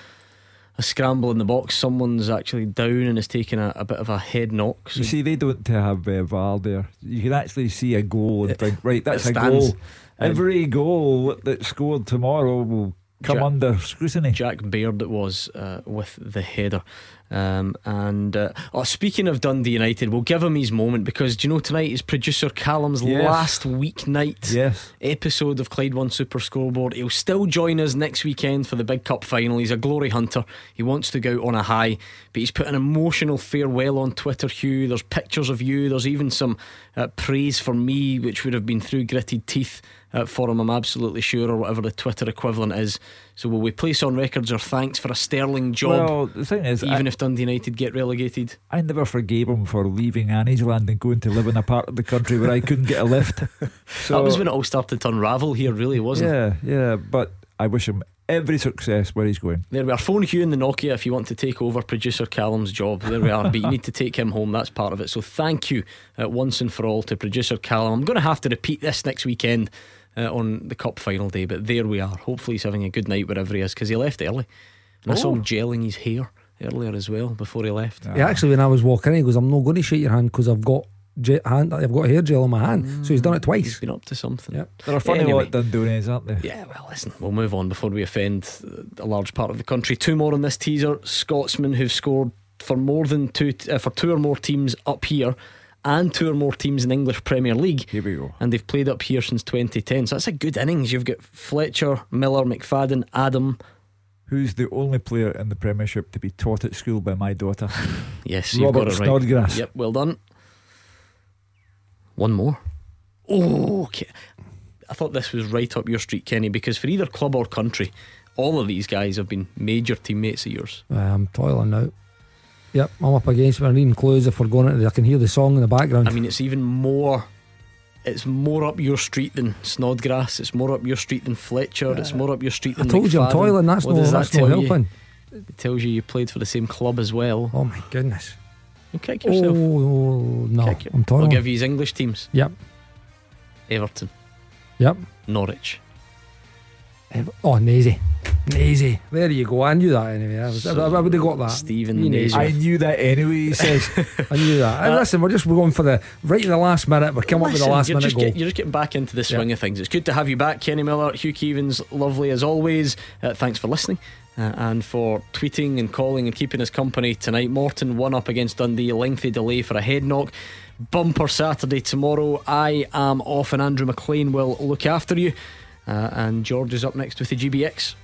[SPEAKER 1] a scramble in the box. Someone's actually down and is taking a, a bit of a head knock.
[SPEAKER 2] So you see, they don't have uh, VAR there. You can actually see a goal and think, right, that's a goal. Every goal that's scored tomorrow will come
[SPEAKER 1] Jack,
[SPEAKER 2] under scrutiny.
[SPEAKER 1] Jack Baird, it was uh, with the header. Um, and uh, oh, speaking of Dundee United, we'll give him his moment because do you know tonight is producer Callum's yes. last weeknight
[SPEAKER 2] yes.
[SPEAKER 1] episode of Clyde One Super Scoreboard. He'll still join us next weekend for the big cup final. He's a glory hunter. He wants to go out on a high, but he's put an emotional farewell on Twitter. Hugh, there's pictures of you. There's even some uh, praise for me, which would have been through gritted teeth uh, for him. I'm absolutely sure, or whatever the Twitter equivalent is. So will we place on records our thanks for a sterling job?
[SPEAKER 2] Well, the thing is,
[SPEAKER 1] even I, if Dundee United get relegated,
[SPEAKER 2] I never forgave him for leaving Anniesland and going to live in a part of the country where I couldn't get a lift.
[SPEAKER 1] So, that was when it all started to unravel here, really, wasn't
[SPEAKER 2] yeah, it? Yeah, yeah. But I wish him every success where he's going.
[SPEAKER 1] There we are. Phone Hugh in the Nokia if you want to take over producer Callum's job. There we are. but you need to take him home. That's part of it. So thank you uh, once and for all to producer Callum. I'm going to have to repeat this next weekend uh, on the cup final day. But there we are. Hopefully, he's having a good night wherever he is because he left early. And oh. I saw him oh. gelling his hair earlier as well before he left.
[SPEAKER 3] Yeah, actually, when I was walking in, he goes, I'm not going to shake your hand because I've got j- hand, I've got hair gel on my hand. So he's done it twice.
[SPEAKER 1] He's been up to something.
[SPEAKER 3] Yep.
[SPEAKER 2] They're funny
[SPEAKER 1] Anyway.
[SPEAKER 2] lot Dundoonies, aren't they?
[SPEAKER 1] Yeah, well, listen, we'll move on before we offend a large part of the country. Two more on this teaser Scotsmen who've scored for more than two, uh, for two or more teams up here. And two or more teams in the English Premier League.
[SPEAKER 2] Here we go.
[SPEAKER 1] And they've played up here since 2010. So that's a good innings. You've got Fletcher, Miller, McFadden, Adam.
[SPEAKER 2] Who's the only player in the Premiership to be taught at school by my daughter?
[SPEAKER 1] Yes, you've
[SPEAKER 2] Robert
[SPEAKER 1] got it right.
[SPEAKER 2] Snodgrass.
[SPEAKER 1] Yep, well done. One more. Oh, okay. I thought this was right up your street, Kenny, because for either club or country, all of these guys have been major teammates of yours.
[SPEAKER 3] I'm toiling now. Yep, I'm up against it. I'm reading clues if we're going into I can hear the song in the background.
[SPEAKER 1] I mean, it's even more. It's more up your street than Snodgrass. It's more up your street than Fletcher. it's more up your street
[SPEAKER 3] I
[SPEAKER 1] than.
[SPEAKER 3] told you I'm toiling. That's
[SPEAKER 1] What
[SPEAKER 3] no,
[SPEAKER 1] does that
[SPEAKER 3] that's no
[SPEAKER 1] tell you? It tells you you played for the same club as well.
[SPEAKER 3] Oh my goodness.
[SPEAKER 1] You kick
[SPEAKER 3] Oh,
[SPEAKER 1] yourself.
[SPEAKER 3] no,
[SPEAKER 1] Kick your-
[SPEAKER 3] I'm
[SPEAKER 1] I'll give you his English teams.
[SPEAKER 3] Yep,
[SPEAKER 1] Everton,
[SPEAKER 3] yep.
[SPEAKER 1] Norwich.
[SPEAKER 3] Ev- Oh, Nazy. Nazy. There you go. I knew that anyway. I, was, I, I would have got that.
[SPEAKER 1] Stephen
[SPEAKER 3] You
[SPEAKER 1] Nazy.
[SPEAKER 2] I knew that anyway, he says.
[SPEAKER 3] I knew that. And listen, we're just we're going for the right in the last minute. We're coming up with the last
[SPEAKER 1] you're
[SPEAKER 3] minute
[SPEAKER 1] just
[SPEAKER 3] goal.
[SPEAKER 1] get- you're just getting back into the swing
[SPEAKER 3] Yeah.
[SPEAKER 1] of things. It's good to have you back, Kenny Miller, Hugh Keevins. Lovely as always. Uh, thanks for listening uh, and for tweeting and calling and keeping us company tonight. Morton one up against Dundee. Lengthy delay for a head knock. Bumper Saturday tomorrow. I am off, and Andrew McLean will look after you. Uh, and George is up next with the GBX.